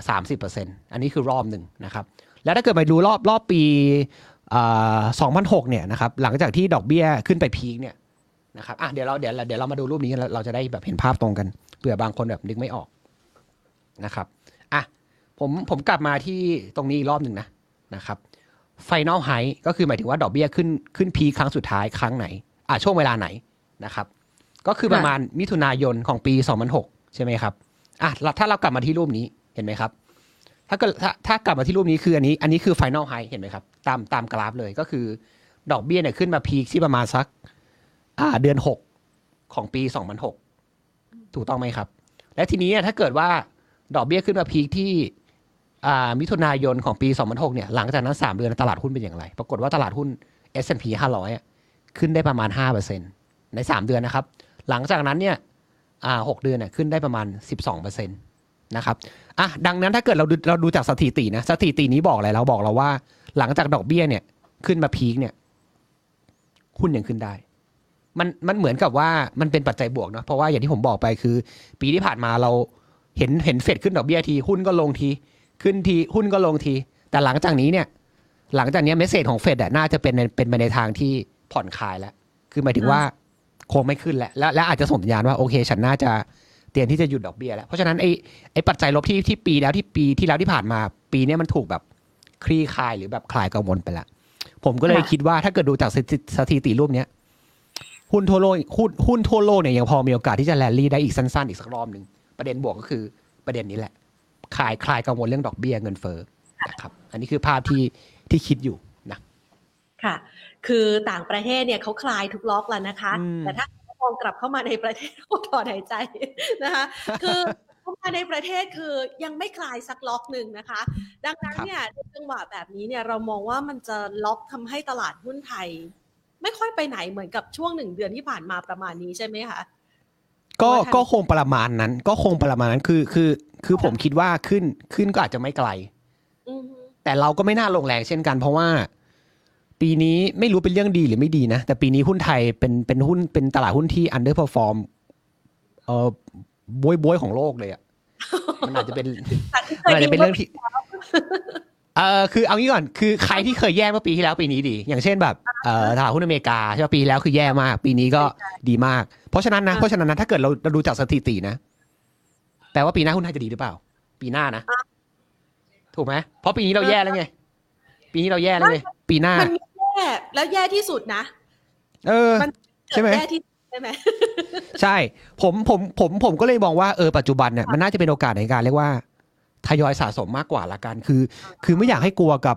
Speaker 2: สามสิบเปอร์เซ็นต์อันนี้คือรอบหนึ่งนะครับ แล้วถ้าเกิดไปดูรอบรอบปีอ่า2006เนี่ยนะครับหลังจากที่ดอกเบี้ยขึ้นไปพีคเนี่ยนะครับอะเดี๋ยวเราเดี๋ยวเราเดี๋ยวเรามาดูรูปนี้กันเราจะได้แบบเห็นภาพตรงกันเผื่อบางคนแบบนึกไม่ออกนะครับอะผมผมกลับมาที่ตรงนี้อีกรอบหนึ่งนะนะครับ Final High ก็คือหมายถึงว่าดอกเบี้ยขึ้นขึ้นพีครั้งสุดท้ายครั้งไหนอะช่วงเวลาไหนนะครับ ก็คือประมาณมิถุนายนของปี 2006 ใช่ไหมครับอะถ้าเรากลับมาที่รูปนี้เห็นไหมครับ ถ้าเกิดถ้าถ้ากลับมาที่รูปนี้คืออันนี้อันนี้คือ Final High เห็นไหมครับ ตามตามกราฟเลยก็คือ ดอกเบี้ยเนี่ยขึ้นมาพีคที่ประมาณสัก อ่าเดือน6ของปี2006ถูกต้องไหมครับ และทีนี้ถ้าเกิดว่าดอกเบี้ยขึ้นมาพีคที่อ่ามิถุนายนของปี 2006 เนี่ย หลังจากนั้น 3 เดือนตลาดหุ้นเป็นอย่างไร ปรากฏว่าตลาดหุ้น S&P 500อะขึ้นได้ประมาณ 5%ใน 3 เดือนนะครับ หลังจากนั้นเนี่ย อ่า6เดือนเนี่ยขึ้นได้ประมาณ 12%นะครับอะดังนั้นถ้าเกิดเราดูเราดูจากสถิตินะสถิตินี้บอกอะไรเราบอกเราว่า หลังจากดอกเบี้ยเนี่ยขึ้นมาพีคเนี่ยหุ้นยังขึ้นได้ มันมันเหมือนกับว่ามันเป็นปัจจัยบวกเนาะเพราะว่าอย่างที่ผมบอกไปคือ ปีที่ผ่านมาเราเห็นเห็นเฟดขึ้นดอกเบี้ยทีหุ้นก็ลงทีขึ้นทีหุ้นก็ลงที แต่หลังจากนี้เนี่ยหลังจากนี้เมสเซจของเฟดน่าจะเป็นเป็นไปในทางที่ผ่อนคลายแล้ว คือหมายถึงว่า คงไม่ขึ้นแล้วและและอาจจะส่งสัญญาณว่าโอเค ฉันน่าจะเตรียมที่จะหยุดดอกเบี้ยแล้ว เพราะฉะนั้นไอ้ไอ้ปัจจัยลบที่ที่ปีแล้วที่ปีที่แล้วที่ผ่านมา ปีเนี้ยมันถูกแบบคลี่คลายหรือแบบคลายกังวลไปละผมก็เลย
Speaker 1: ค่ะ
Speaker 2: คิดว่าถ้าเกิดดูจากสถิสถิติรูปเนี้ยหุ้นทั่วโลกหุ้นหุ้นทั่วโลกเนี่ยยังพอมีโอกาสที่จะแรลลี่ได้อีกสั้นๆ อีกสักรอบหนึ่งประเด็นบวกก็คือประเด็นนี้แหละคลายคลายกังวลเรื่องดอกเบี้ยเงินเฟ้อนะครับ อันนี้คือภาพที่ที่คิดอยู่นะ
Speaker 1: ค่ะ คือต่างประเทศเนี่ยเขาคลายทุกล็อกแล้วนะคะ
Speaker 2: อืม
Speaker 1: แต่ถ้ามองกลับเข้ามาในประเทศโอ้ถอนหายใจนะคะ คือเข้ามาในประเทศคือยังไม่คลายสักล็อกหนึ่งนะคะ ดังนั้นเนี่ยในจังหวะแบบนี้เนี่ยเรามองว่ามันจะล็อกทำให้ตลาดหุ้นไทย ไม่ค่อยไปไหนเหมือนกับช่วงหนึ่งเดือนที่ผ่านมาประมาณนี้ใช่ไหมคะ
Speaker 2: ก็
Speaker 1: ว่าทาง
Speaker 2: ก็คงประมาณนั้น ก็คงประมาณนั้นคือคือ คือผมคิดว่าขึ้นขึ้นก็อาจจะไม่ไกล
Speaker 1: อือฮึ
Speaker 2: แต่เราก็ไม่น่าลงแรงเช่นกัน เพราะว่า ปีนี้ไม่รู้เป็นเรื่องดีหรือไม่ดีนะ แต่ปีนี้หุ้นไทยเป็นเป็นหุ้นเป็นตลาดหุ้นที่ underperform เอ่อบวยบวยของโลกเลยอะมันอาจจะเป็น
Speaker 1: แต่ที่เค
Speaker 2: มัน
Speaker 1: ย
Speaker 2: อาจ
Speaker 1: ดี
Speaker 2: จะเป็น
Speaker 1: ว่า
Speaker 2: เรื่องที่เออคือเอางี้ก่อนคือใครที่เคยแย่เมื่อปีที่แล้วปีนี้ดี อย่างเช่นแบบเอ่อตลาดหุ้นอเมริกาใช่ป่ะปีที่แล้วคือแย่มาก ปีนี้ก็ดีมาก เพราะฉะนั้นนะ
Speaker 1: อ่า
Speaker 2: เพราะฉะนั้นนะถ้าเกิดเราเราดูจากสถิตินะแปลว่าปีหน้าหุ้นไทยจะดีหรือเปล่า ปีหน้านะถูกไหมเพราะปีนี้เราแย่แล้วไงปีนี้เราแย่แล้วไงปีหน้า
Speaker 1: มันมี แย่แล้วแย่ที่สุดนะ
Speaker 2: เออ
Speaker 1: มัน
Speaker 2: ใช่ไหม
Speaker 1: แย่ที่สุดใช่ไหม
Speaker 2: ใช่ ผมผมผมผมก็เลยมองว่าเออปัจจุบันเนี่ยมันน่าจะเป็นโอกาสในการเรียกว่าทยอยสะสมมากกว่าละกันคือ คือไม่อยากให้กลัวกับ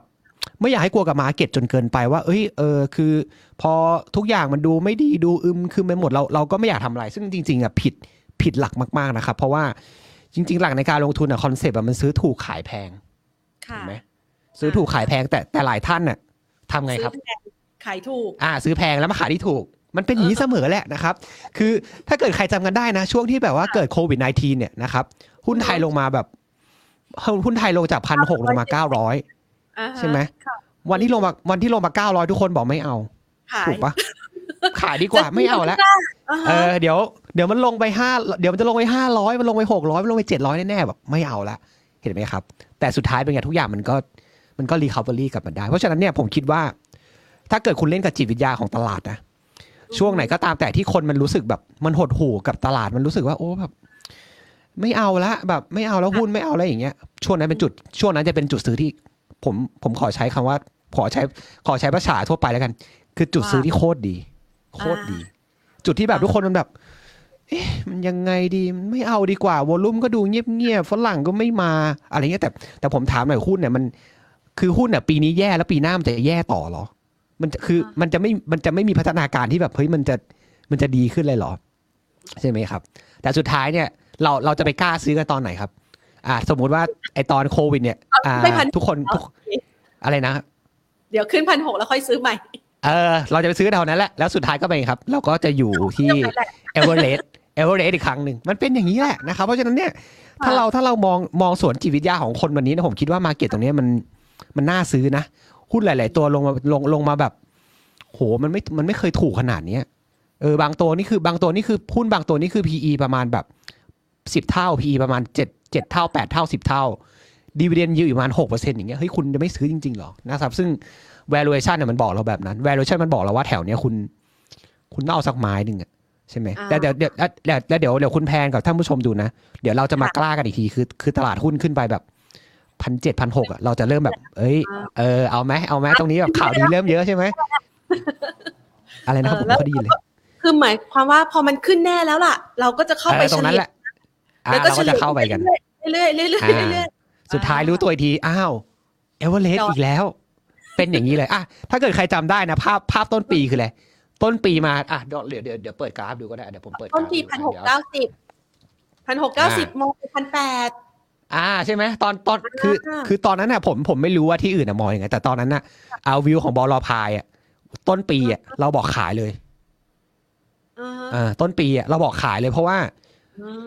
Speaker 2: ไม่อยากให้กลัวกับมาเก็ตจนเกินไปว่า เอ้ยเออคือ พอทุกอย่างมันดูไม่ดีดูอึมคือไปหมดเราเราก็ไม่อยากทำอะไร ซึ่งจริง ๆอะผิดผิดหลักมากๆนะครับเพราะว่าจริง ๆ หลักในการลงทุนอะคอนเซปต์อะมันซื้อถูกขายแพง
Speaker 1: ค่ะ
Speaker 2: ถูกไหมซื้อถูกขายแพงแต่แต่หลายท่านน่ะ ทำไงครับ
Speaker 1: ซื้อแพงขายถูก
Speaker 2: อ่า ซื้อแพงแล้วมาขายที่ถูก มันเป็นอย่างนี้เสมอแหละนะครับ คือถ้าเกิดใครจำกันได้นะ ช่วงที่แบบว่าเกิดโควิด -19 เนี่ยนะครับ หุ้นไทยลงมาแบบ หุ้นไทยลงจากพันหกลงมาเก้าร้อย
Speaker 1: อ่าฮะ
Speaker 2: ใช่ไหมวันที่ลงมาวันที่ลงมาเก้าร้อยทุกคนบอกไม่เอา
Speaker 1: ขาย
Speaker 2: ถูกปะขายดีกว่าไม่เอาแล้ว
Speaker 1: อ่า
Speaker 2: เอ
Speaker 1: ฮะ
Speaker 2: อเดี๋ยวเดี๋ยวมันลงไปห้าเดี๋ยวมันจะลงไปห้าร้อยมันลงไปหกร้อยมันลงไปเจ็ดร้อยแน่ๆแบบไม่เอาละเห็นไหมครับ แต่สุดท้ายเป็นไงทุกอย่างมันก็ มันก็รีคา v อรี่กลับมาได้ เพราะฉะนั้นเนี่ยผมคิดว่า ถ้าเกิดคุณเล่นกับจิตวิทยาของตลาดนะช่วงไหนก็ตามแต่ที่คนมันรู้สึกแบบมันหดหู่กับตลาดมันรู้สึกว่าโอ้แบบ ไม่เอาละแบบไม่เอาแล้วหุ้นไม่เอาแล้วอย่างเงี้ยช่วงนั้นเป็นจุดช่วงนั้นจะเป็นจุดซื้อที่ ผมผมขอใช้คำว่า ขอใช้ขอใช้ภาษาทั่วไปแล้วกัน คือจุดซื้อที่โคตรดี โคตรดี จุดที่แบบทุกคนมันแบบเอ๊ะมันยังไงดีไม่เอาดีกว่าวอลลุ่มก็ดูเงียบๆฝรั่งก็ไม่มาอะไรเงี้ยแต่แต่ผมถามหน่อยหุ้นเนี่ยมัน คือหุ้นเนี่ยปีนี้แย่แล้วปีหน้ามันจะแย่ต่อเหรอ มันจะคือมันจะไม่มันจะไม่มีพัฒนาการที่แบบเฮ้ยมันจะมันจะดีขึ้นเลยเหรอ ใช่ไหมครับ แต่สุดท้ายเนี่ย เราเราจะไปกล้าซื้อกันตอนไหนครับ อ่า สมมุติว่าไอตอนโควิด เนี่ย อ่า
Speaker 1: ไม่พัน
Speaker 2: ทุกคนทุกอะไรนะ
Speaker 1: เดี๋ยวขึ้นพันหกแล้วค่อยซื้อใหม่
Speaker 2: เออเราจะไปซื้อเท่านั้นแหละแล้วสุดท้ายก็เป็นไงครับ เราก็จะอยู่ที่เอเวอเรสต์เอเวอเรสต์อีกครั้งหนึ่งมันเป็นอย่างนี้แหละนะครับเพราะฉะนั้นเนี่ยถ้าเราถ้าเรามองมองสวนจิตวิทยาของคนวันนี้นะผมคิดว่า market ตรงเนี้ยมัน มันน่าซื้อนะหุ้นหลาย ๆ ตัวลงมาลงลงมาแบบ โหมันไม่มันไม่เคยถูกขนาดเนี้ยเออบางตัวนี่คือบางตัวนี่คือหุ้นบางตัวนี่คือ PE ประมาณแบบสิบเท่า PE ประมาณเจ็ดเจ็ดเท่าแปดเท่าสิบเท่าดีเวเดนยิวอยู่ประมาณหกเปอร์เซ็นต์อย่างเงี้ยเฮ้ยคุณจะไม่ซื้อจริง ๆ หรอนะครับ ซึ่ง valuation เนี่ยมันบอกเราแบบนั้น valuation มันบอกเราว่าแถวเนี้ยคุณ คุณต้องเอาสักไม้หนึ่งอะใช่ไหม
Speaker 1: อ่า
Speaker 2: แล้วเดี๋ยวเดี๋ยวแล้วแล้วเดี๋ยวเดี๋ยวคุณแพนกับท่านผู้ชมดูนะ เดี๋ยวเราจะมา
Speaker 1: ค่ะ
Speaker 2: กล้ากันอีกทีคือคือตลาดหุ้นขึ้นไปแบบ พันเจ็ดพันหกอะเราจะเริ่มแบบ เอ้ยเออเอาไหมเอาไหมตรงนี้แบบข่าวดีเริ่มเยอะใช่ไหมอะไรนะครับผมไม่ค่อยได้ยินเลย
Speaker 1: คือหมายความว่าพอมันขึ้นแน่แล้วล่ะ เราก็จะเข้าไป
Speaker 2: เออตรงนั้นแหละอ่า
Speaker 1: แล้วก็
Speaker 2: เราก็จะเข้าไปกัน
Speaker 1: เรื่อยๆเรื่อยๆเรื่อย
Speaker 2: อ่า
Speaker 1: ๆเรื่อย
Speaker 2: สุดท้ายรู้ตัวอีกทีอ้าวเอเวอเรส
Speaker 1: จอด
Speaker 2: อีกแล้ว เป็นอย่างนี้เลยอะถ้าเกิดใครจำได้นะภาพภาพต้นปีคืออะไรต้นปีมาอะเดี๋ยวเดี๋ยวเดี๋ยวเดี๋ยวเปิดกราฟดูก็ได้เดี๋ยวผมเปิดก
Speaker 1: ๆต้
Speaker 2: รานฟ
Speaker 1: ที
Speaker 2: ดู
Speaker 1: พันหก
Speaker 2: ดี๋ยว
Speaker 1: เก้าสิบพันหกเก้าสิบมองไปพันแปด
Speaker 2: อ่าใช่ไหมตอนตอนคือ
Speaker 1: อ่า
Speaker 2: คือตอนนั้นน่ะ ผมผมไม่รู้ว่าที่อื่นน่ะมองยังไงแต่ตอนนั้นน่ะเอาวิวของบล.พายอะต้นปีอะเราบอกขายเลยอ่าต้นปีอะเราบอกขายเลยเพราะว่า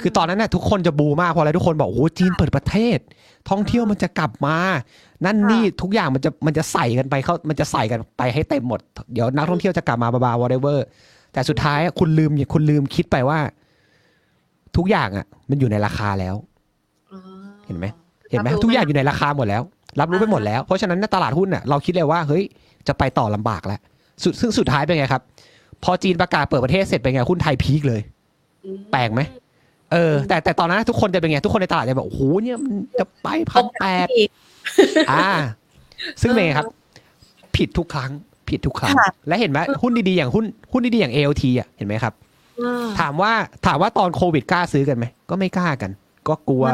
Speaker 2: คือตอนนั้นน่ะทุกคนจะ bull มากเพราะอะไรทุกคนบอกโอ้โหจีนเปิดประเทศ ท่องเที่ยวมันจะกลับมา นั่น
Speaker 1: ค่ะ
Speaker 2: นี่ทุกอย่างมันจะมันจะใส่กันไปเขามันจะใส่กันไปให้เต็มหมดเดี๋ยวนักท่องเที่ยวจะกลับมาบาบาวอเวอร์แต่สุดท้ายอะคุณลืมคุณลืมคิดไปว่า ทุกอย่างอะ มันอยู่ในราคาแล้ว เห็นไหมเห็นไหมทุกอย่างอยู่ในราคาหมดแล้ว รับรู้ไปหมดแล้ว เพราะฉะนั้นในตลาดหุ้นน่ะเราคิดเลยว่าเฮ้ยจะไปต่อลำบากแล้วสุดซึ่งสุดท้ายเป็นไงครับ พอจีนประกาศเปิดประเทศเสร็จเป็นไงหุ้นไทยพีคเลย แปลกไหมเออ แต่แต่ตอนนั้นทุกคนจะเป็นไง ทุกคนในตลาดจะแบบโอ้โหเนี่ยมันจะไปพันแปดอ่า ซึ่งเป็นไงครับ ผิดทุกครั้ง ผิดทุกครั้ง
Speaker 1: ค่ะ
Speaker 3: และเห็นไหมหุ้นดีๆอย่างหุ้นหุ้นดีๆอย่าง ALT อะเห็นไหมครับถามว่าถามว่าตอนโควิดกล้าซื้อกันไหมก็ไม่กล้ากัน ก็กลัว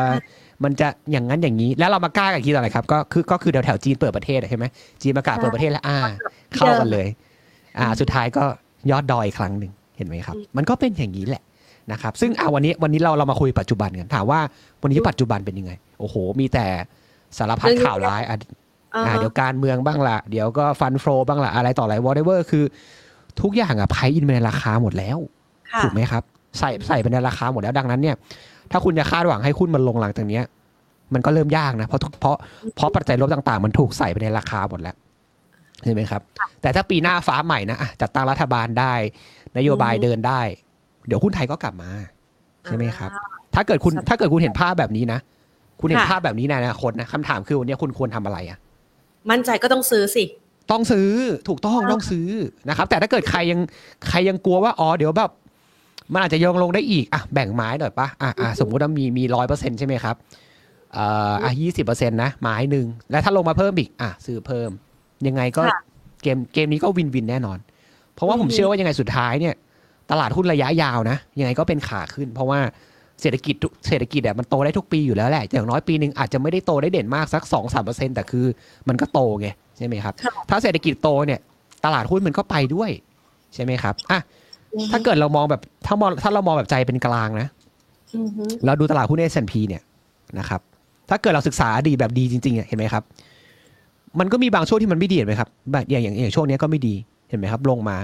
Speaker 3: มันจะอย่างนั้นอย่างนี้ แล้วเรามากล้ากันทีตอนไหนครับ ก็คือก็คือแถวแถวๆจีนเปิดประเทศอะใช่ไหมจีนประกาศเปิดประเทศแล้วอ่า เข้ากันเลย อ่า สุดท้ายก็ยอดดอยอีกครั้งหนึ่งเห็นไหมครับ มันก็เป็นอย่างนี้แหละนะครับ ซึ่งอ่าวันนี้วันนี้เราเรามาคุยปัจจุบันกันถามว่าวันนี้ปัจจุบันเป็นยังไง โอ้โห มีแต่สารพัดข่าวร้ายอะอ่าเดี๋ยวการเมืองบ้างละเดี๋ยวก็ฟันโฟบ้างละอะไรต่ออะไรวอเ e เวอร์คือ ทุกอย่างอะไพอินไปในราคาหมดแล้ว
Speaker 1: ค่ะ
Speaker 2: ถูกไหมครับ ใส่ใส่ไปในราคาหมดแล้วดังนั้นเนี่ย ถ้าคุณจะคาดหวังให้หุ้นมันลงหลังจากเนี้ย มันก็เริ่มยากนะเพราะทุกเพราะเพราะปัจจัยลบต่าง ๆ มันถูกใส่ไปในราคาหมดแล้วใช่ไหมครับ แต่ถ้าปีหน้าฟ้าใหม่นะอะจัดตั้งรัฐบาลได้ นโยบาย
Speaker 1: อืม
Speaker 2: เดินได้ เดี๋ยวหุ้นไทยก็กลับมา ใช่ไหมครับ ถ้าเกิดคุณถ้าเกิดคุณเห็นภาพแบบนี้นะ คุณเห็น
Speaker 1: ค่ะ
Speaker 2: ภาพแบบนี้ในอนาคตนะคำถามคือวันนี้คุณควรทำอะไรอะ
Speaker 1: มั่นใจก็ต้องซื้อสิ
Speaker 2: ต้องซื้อถูกต้องต้องซื้อนะครับ แต่ถ้าเกิดใครยังใครยังกลัวว่าอ๋อเดี๋ยวแบบ มันอาจจะยองลงได้อีกอะแบ่งไม้หน่อยปะอะอะสมมุติว่ามีมีร้อยเปอร์เซ็นต์ใช่ไหมครับเอ่ออะยี่สิบเปอร์เซ็นต์นะไม้หนึ่งแล้วถ้าลงมาเพิ่มอีกอะซื้อเพิ่ม ยังไงก็
Speaker 1: ค่ะ
Speaker 2: เกมเกมนี้ก็วินวินแน่นอน เพราะว่าผม
Speaker 1: อืม
Speaker 2: เชื่อว่ายังไงสุดท้ายเนี่ย ตลาดหุ้นระยะยาวนะยังไงก็เป็นขาขึ้น เพราะว่าเศรษฐกิจทุกเศรษฐกิจอะมันโตได้ทุกปีอยู่แล้วแหละ อย่างน้อยปีหนึ่งอาจจะไม่ได้โตได้เด่นมากสักสองสามเปอร์เซ็นต์แต่คือมันก็โตไงใช่ไหมครับ
Speaker 1: ค่ะ
Speaker 2: ถ้าเศรษฐกิจโตเนี่ย ตลาดหุ้นมันก็ไปด้วย ใช่ไหมครับอะ ถ้าเกิดเรามองแบบถ้ามองถ้าเรามองแบบใจเป็นกลางนะ
Speaker 1: อือฮึ
Speaker 2: เราดูตลาดหุ้น S&P เนี่ยนะครับ ถ้าเกิดเราศึกษาอดีตแบบดีจริงๆอะเห็นไหมครับ มันก็มีบางช่วงที่มันไม่ดีเห็นไหมครับแบบอย่างอย่างอย่างช่วงเนี้ยก็ไม่ดีเห็นไหมครับ ลงมา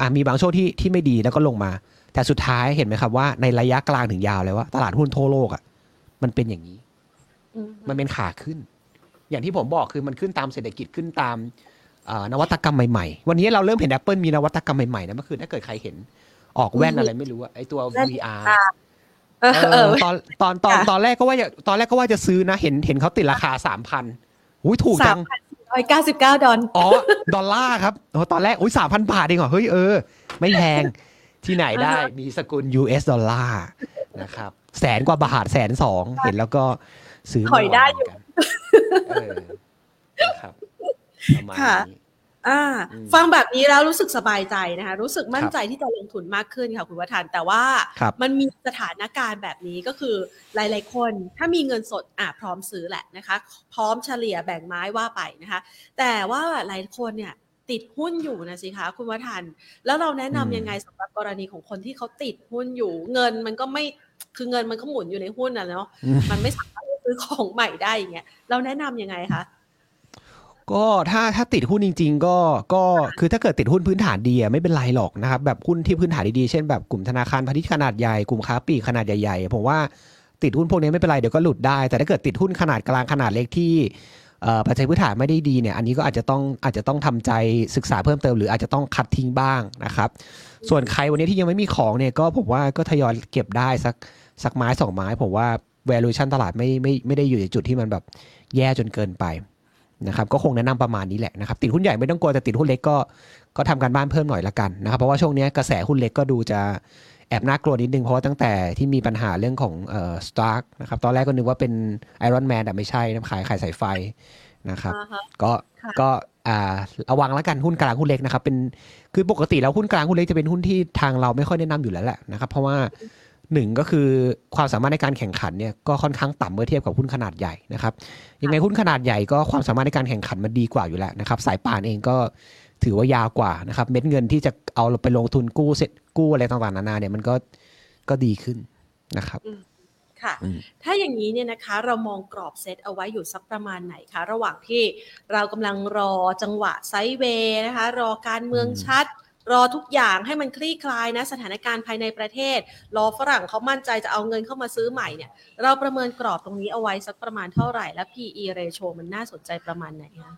Speaker 2: อะมีบางช่วงที่ที่ไม่ดีแล้วก็ลงมา แต่สุดท้ายเห็นไหมครับว่าในระยะกลางถึงยาวเลยว่าตลาดหุ้นทั่วโลกอะมันเป็นอย่างนี้
Speaker 1: อือฮึ
Speaker 2: มันเป็นขาขึ้น อย่างที่ผมบอกคือมันขึ้นตามเศรษฐกิจขึ้นตามเอ่อ นวัตกรรมใหม่ๆ วันนี้เราเริ่มเห็น Apple มีนวัตกรรมใหม่ๆนะเมื่อคืนถ้าเกิดใครเห็นออกแว่น
Speaker 1: อืม
Speaker 2: อะไรไม่รู้อะไอตัว
Speaker 1: แว่น
Speaker 2: VR
Speaker 1: เออ
Speaker 2: เอ
Speaker 1: เอ
Speaker 2: อ
Speaker 1: อ
Speaker 2: ตอนตอนตอน
Speaker 1: ค่ะ
Speaker 2: ตอนแรกก็ว่าจะตอนแรกก็ว่าจะซื้อนะ เห็นเห็นเขาติดราคาสามพันอุ้ยถูก
Speaker 1: สา
Speaker 2: จั
Speaker 1: ม
Speaker 2: ง
Speaker 1: พันสี่ร้อยเก้าสิบเก้าดอล
Speaker 2: อ๋อ ดอลลาร์ครับโอ้ตอนแรกอุ้ยสามพันบาทเองเหรอ เฮ้ยเออ ไม่แพงที่ไหนได้
Speaker 1: อ่าฮะ
Speaker 2: มีสกุล US ดอลลาร์นะครับ แสนกว่าบาทแสนสอง เห็นแล้วก็ซื้อ
Speaker 1: ถอยได้อยู่
Speaker 2: เหมืนกันเออนะครับ ประมาณ
Speaker 1: ค่ะ
Speaker 2: นี้
Speaker 1: อ่า
Speaker 2: อืม
Speaker 1: ฟังแบบนี้แล้วรู้สึกสบายใจนะคะ รู้สึกมั่นใจที่จะลงทุนมากขึ้นค่ะคุณวัฒนแต่ว่า
Speaker 2: ครับ
Speaker 1: มันมีสถานการณ์แบบนี้ก็คือหลาย ๆ คนถ้ามีเงินสดอะพร้อมซื้อแหละนะคะ พร้อมเฉลี่ยแบ่งไม้ว่าไปนะคะ แต่ว่าหลายคนเนี่ยติดหุ้นอยู่นะสิคะคุณวัฒนแล้วเราแนะนำ
Speaker 2: อืม
Speaker 1: ยังไงสำหรับกรณีของคนที่เขาติดหุ้นอยู่ เงินมันก็ไม่คือเงินมันก็หมุนอยู่ในหุ้นอะเนาะ
Speaker 2: อืม
Speaker 1: มันไม่สามารถซื้อของใหม่ได้อย่างเงี้ยเราแนะนำยังไงคะ
Speaker 2: ก็ถ้าถ้าติดหุ้นจริง ๆ ก็ก็คือถ้าเกิดติดหุ้นพื้นฐานดีอะไม่เป็นไรหรอกนะครับ แบบหุ้นที่พื้นฐานดีๆเช่นแบบกลุ่มธนาคารพาณิชย์ขนาดใหญ่กลุ่มค้าปลีกขนาดใหญ่ๆผมว่าติดหุ้นพวกนี้ไม่เป็นไรเดี๋ยวก็หลุดได้ แต่ถ้าเกิดติดหุ้นขนาดกลางขนาดเล็กที่ปัจจัยพื้นฐานไม่ได้ดีเนี่ยอันนี้ก็อาจจะต้องอาจจะต้องทำใจศึกษาเพิ่มเติม หรืออาจจะต้องคัดทิ้งบ้างนะครับ ส่วนใครวันนี้ที่ยังไม่มีของเนี่ยก็ผมว่าก็ทยอยเก็บได้สักสักไม้สองไม้ผมว่า valuation ตลาดไม่ไม่ไม่ได้อยู่ในจุดที่มันแบบแย่จนเกินไป นะครับก็คงแนะนำประมาณนี้แหละนะครับติดหุ้นใหญ่ไม่ต้องกลัวแต่ติดหุ้นเล็กก็ก็ทำการบ้านเพิ่มหน่อยละกันนะครับเพราะว่าช่วงนี้กระแสหุ้นเล็กก็ดูจะแอบน่ากลัวนิดนึงเพราะว่าตั้งแต่ที่มีปัญหาเรื่องของเอ่อสตาร์กนะครับตอนแรกก็นึกว่าเป็นไอรอนแมนแต่ไม่ใช่นะขายขายสายไฟนะครับ
Speaker 1: อ่าฮะ
Speaker 2: ก็
Speaker 1: ค่ะ
Speaker 2: ก็อ่าระวังแล้วกันหุ้นกลางหุ้นเล็กนะครับเป็นคือปกติแล้วหุ้นกลางหุ้นเล็กจะเป็นหุ้นที่ทางเราไม่ค่อยแนะนำอยู่แล้วแหละนะครับเพราะว่าหนึ่งก็คือความสามารถในการแข่งขันเนี่ยก็ค่อนข้างต่ำเมื่อเทียบกับหุ้นขนาดใหญ่นะครับ ยังไงหุ้นขนาดใหญ่ก็ความสามารถในการแข่งขันมันดีกว่าอยู่แล้วนะครับ สายป่านเองก็ถือว่ายาวกว่านะครับ เม็ดเงินที่จะเอาไปลงทุนกู้เสร็จกู้อะไรต่างๆนานาเนี่ยมันก็ก็ดีขึ้นนะครับ
Speaker 1: ค่ะ
Speaker 2: อืม
Speaker 1: ถ้าอย่างนี้เนี่ยนะคะเรามองกรอบเซตเอาไว้อยู่สักประมาณไหนคะระหว่างที่เรากำลังรอจังหวะไซด์เวย์นะคะ รอการเมือง
Speaker 2: อืม
Speaker 1: ชัด รอทุกอย่างให้มันคลี่คลายนะสถานการณ์ภายในประเทศ รอฝรั่งเขามั่นใจจะเอาเงินเข้ามาซื้อใหม่เนี่ย เราประเมินกรอบตรงนี้เอาไว้สักประมาณเท่าไหร่ และ PE ratio มันน่าสนใจประมาณไหนคะ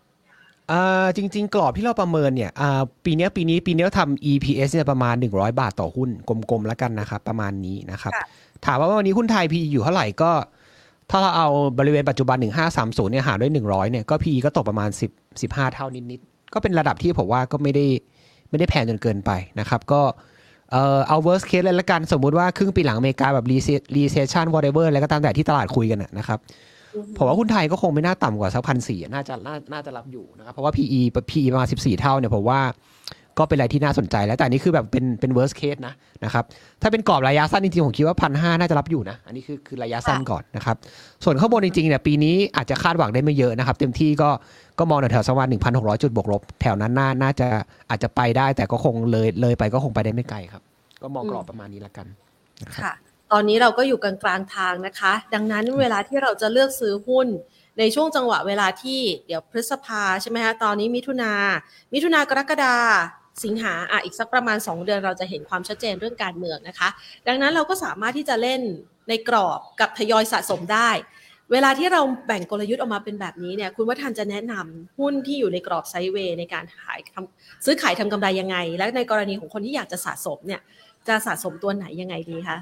Speaker 2: อ่าจริง ๆ กรอบที่เราประเมินเนี่ยอ่าปีเนี้ยปีนี้ปีนี้เราทำ EPS เนี่ยประมาณ 100 บาทต่อหุ้นกลมๆแล้วกันนะครับ ประมาณนี้นะครับ
Speaker 1: ค่ะ
Speaker 2: ถามว่าวันนี้หุ้นไทย PE อยู่เท่าไหร่ก็ ถ้าเราเอาบริเวณปัจจุบัน 1530เนี่ยหารด้วย 100เนี่ยก็ PE ก็ตกประมาณ 10 15 เท่านิดๆก็เป็นระดับที่ผมว่าก็ไม่ได้ไม่ได้แพงจนเกินไปนะครับ ก็เอ่อเอา worst case เลยละกันสมมุติว่าครึ่งปีหลังอเมริกาแบบ recession whatever อะไรก็ตามแต่ที่ตลาดคุยกันนะนะครับผมว่าหุ้นไทยก็คงไม่น่าต่ำกว่าสักพันสี่น่าจะน่าน่าจะรับอยู่นะครับเพราะว่า PE PE ประมาณ14เท่าเนี่ยผมว่าก็เป็นอะไรที่น่าสนใจแล้วแต่อันนี้คือแบบเป็นเป็น worst case นะนะครับถ้าเป็นกรอบระยะสั้นจริงๆ ผมคิดว่าพันห้าน่าจะรับอยู่นะ อันนี้คือคือระยะสั้นก่อนนะครับ ส่วนข้างบนจริงๆเนี่ยปีนี้อาจจะคาดหวังได้ไม่เยอะนะครับ เต็มที่ก็ ก็มองแถวๆสักวัน1,600 จุดบวกลบ แถวนั้นน่าน่าจะอาจจะไปได้แต่ก็คงเลยเลยไปก็คงไปได้ไม่ไกลครับ ก็มองกรอบประมาณนี้ละกันนะครับ
Speaker 1: ค่ะ ตอนนี้เราก็อยู่กลางกลางๆทางนะคะ ดังนั้นเวลาที่เราจะเลือกซื้อหุ้นในช่วงจังหวะเวลาที่เดี๋ยวพฤษภาใช่ไหมคะตอนนี้มิถุนามิถุนากรกฎาสิงหาอะอีกสักประมาณ 2 เดือนเราจะเห็นความชัดเจนเรื่องการเมืองนะคะ ดังนั้นเราก็สามารถที่จะเล่นในกรอบกับทยอยสะสมได้ เวลาที่เราแบ่งกลยุทธ์ออกมาเป็นแบบนี้เนี่ยคุณวัฒนจะแนะนำหุ้นที่อยู่ในกรอบไซด์เวย์ในการขายทำซื้อขายทำกำไรยังไง และในกรณีของคนที่อยากจะสะสมเนี่ยจะสะสมตัวไหนยังไงดีคะ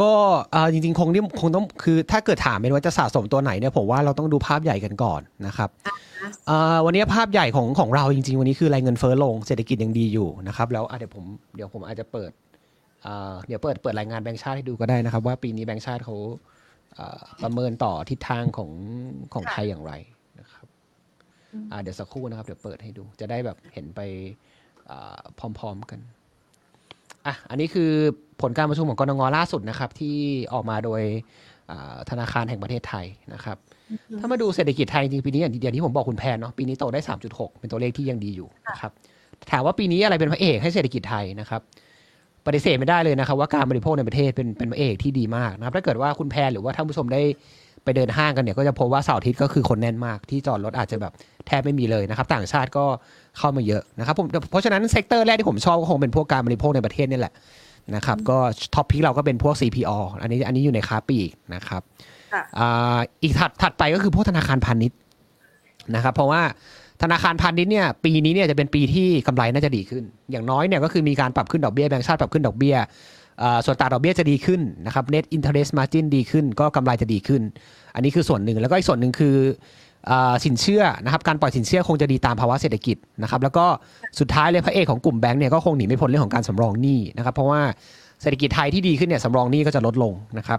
Speaker 2: ก็เอ่อจริงๆคงที่คงต้องคือถ้าเกิดถามเป็นว่าจะสะสมตัวไหนเนี่ยผมว่าเราต้องดูภาพใหญ่กันก่อนนะครับเอ่อวันนี้ภาพใหญ่ของของเราจริง ๆ วันนี้คือรายเงินเฟ้อลงเศรษฐกิจยังดีอยู่นะครับแล้วอะเดี๋ยวผมเดี๋ยวผมอาจจะเปิดเอ่อเดี๋ยวเปิดเปิดรายงานแบงก์ชาติให้ดูก็ได้นะครับ ว่าปีนี้แบงก์ชาติเขาเอ่อ ประเมินต่อทิศทางของของ
Speaker 1: ค่ะ
Speaker 2: ไทยอย่างไรนะครับอะเดี๋ยวสักครู่นะครับ เดี๋ยวเปิดให้ดู จะได้แบบเห็นไปเอ่อพร้อมๆกันอะอันนี้คือผลการประชุมของกรงงล่าสุดนะครับ ที่ออกมาโดยอ่าธนาคารแห่งประเทศไทยนะครับ ถ้ามาดูเศรษฐกิจไทยจริงๆปีนี้อย่างที่อย่างที่ผมบอกคุณแพนเนาะปีนี้โตได้ 3.6 เป็นตัวเลขที่ยังดีอยู่นะครับถามว่าปีนี้อะไรเป็นพระเอกให้เศรษฐกิจไทยนะครับ ปฏิเสธไม่ได้เลยนะครับว่าการบริโภคในประเทศเป็นเป็นเอกที่ดีมากนะครับถ้าเกิดว่าคุณแพนหรือว่าท่านผู้ชมได้ไปเดินห้างกันเนี่ยก็จะพบว่าเสาร์อาทิตย์ก็คือคนแน่นมาก ที่จอดรถอาจจะแบบแทบไม่มีเลยนะครับ ต่างชาติก็เข้ามาเยอะนะครับผมเพราะฉะนั้น sector แรกที่ผมชอบก็คงเป็นพวกการบริโภคในประเทศนี่แหละนะครับก็ top pick เราก็เป็นพวก CPALL อันนี้อันนี้อยู่ในค้าปลีกนะครับอ่าอีกถัดถัดไปก็คือพวกธนาคารพาณิชย์นะครับเพราะว่า ธนาคารพาณิชย์เนี่ยปีนี้เนี่ยจะเป็นปีที่กำไรน่าจะดีขึ้น อย่างน้อยเนี่ยก็คือมีการปรับขึ้นดอกเบี้ยแบงก์ชาติปรับขึ้นดอกเบี้ยส่วนต่างดอกเบี้ยจะดีขึ้นนะครับ net interest margin ดีขึ้น ก็กำไรจะดีขึ้น อันนี้คือส่วนหนึ่งแล้วก็อีกส่วนหนึ่งคือเอ่อสินเชื่อนะครับการปล่อยสินเชื่อคงจะดีตามภาวะเศรษฐกิจนะครับแล้วก็สุดท้ายเลยพระเอกของกลุ่มแบงก์เนี่ยก็คงหนีไม่พ้นเรื่องของการสำรองหนี้นะครับเพราะว่าเศรษฐกิจไทยที่ดีขึ้นเนี่ยสำรองหนี้ก็จะลดลงนะครับ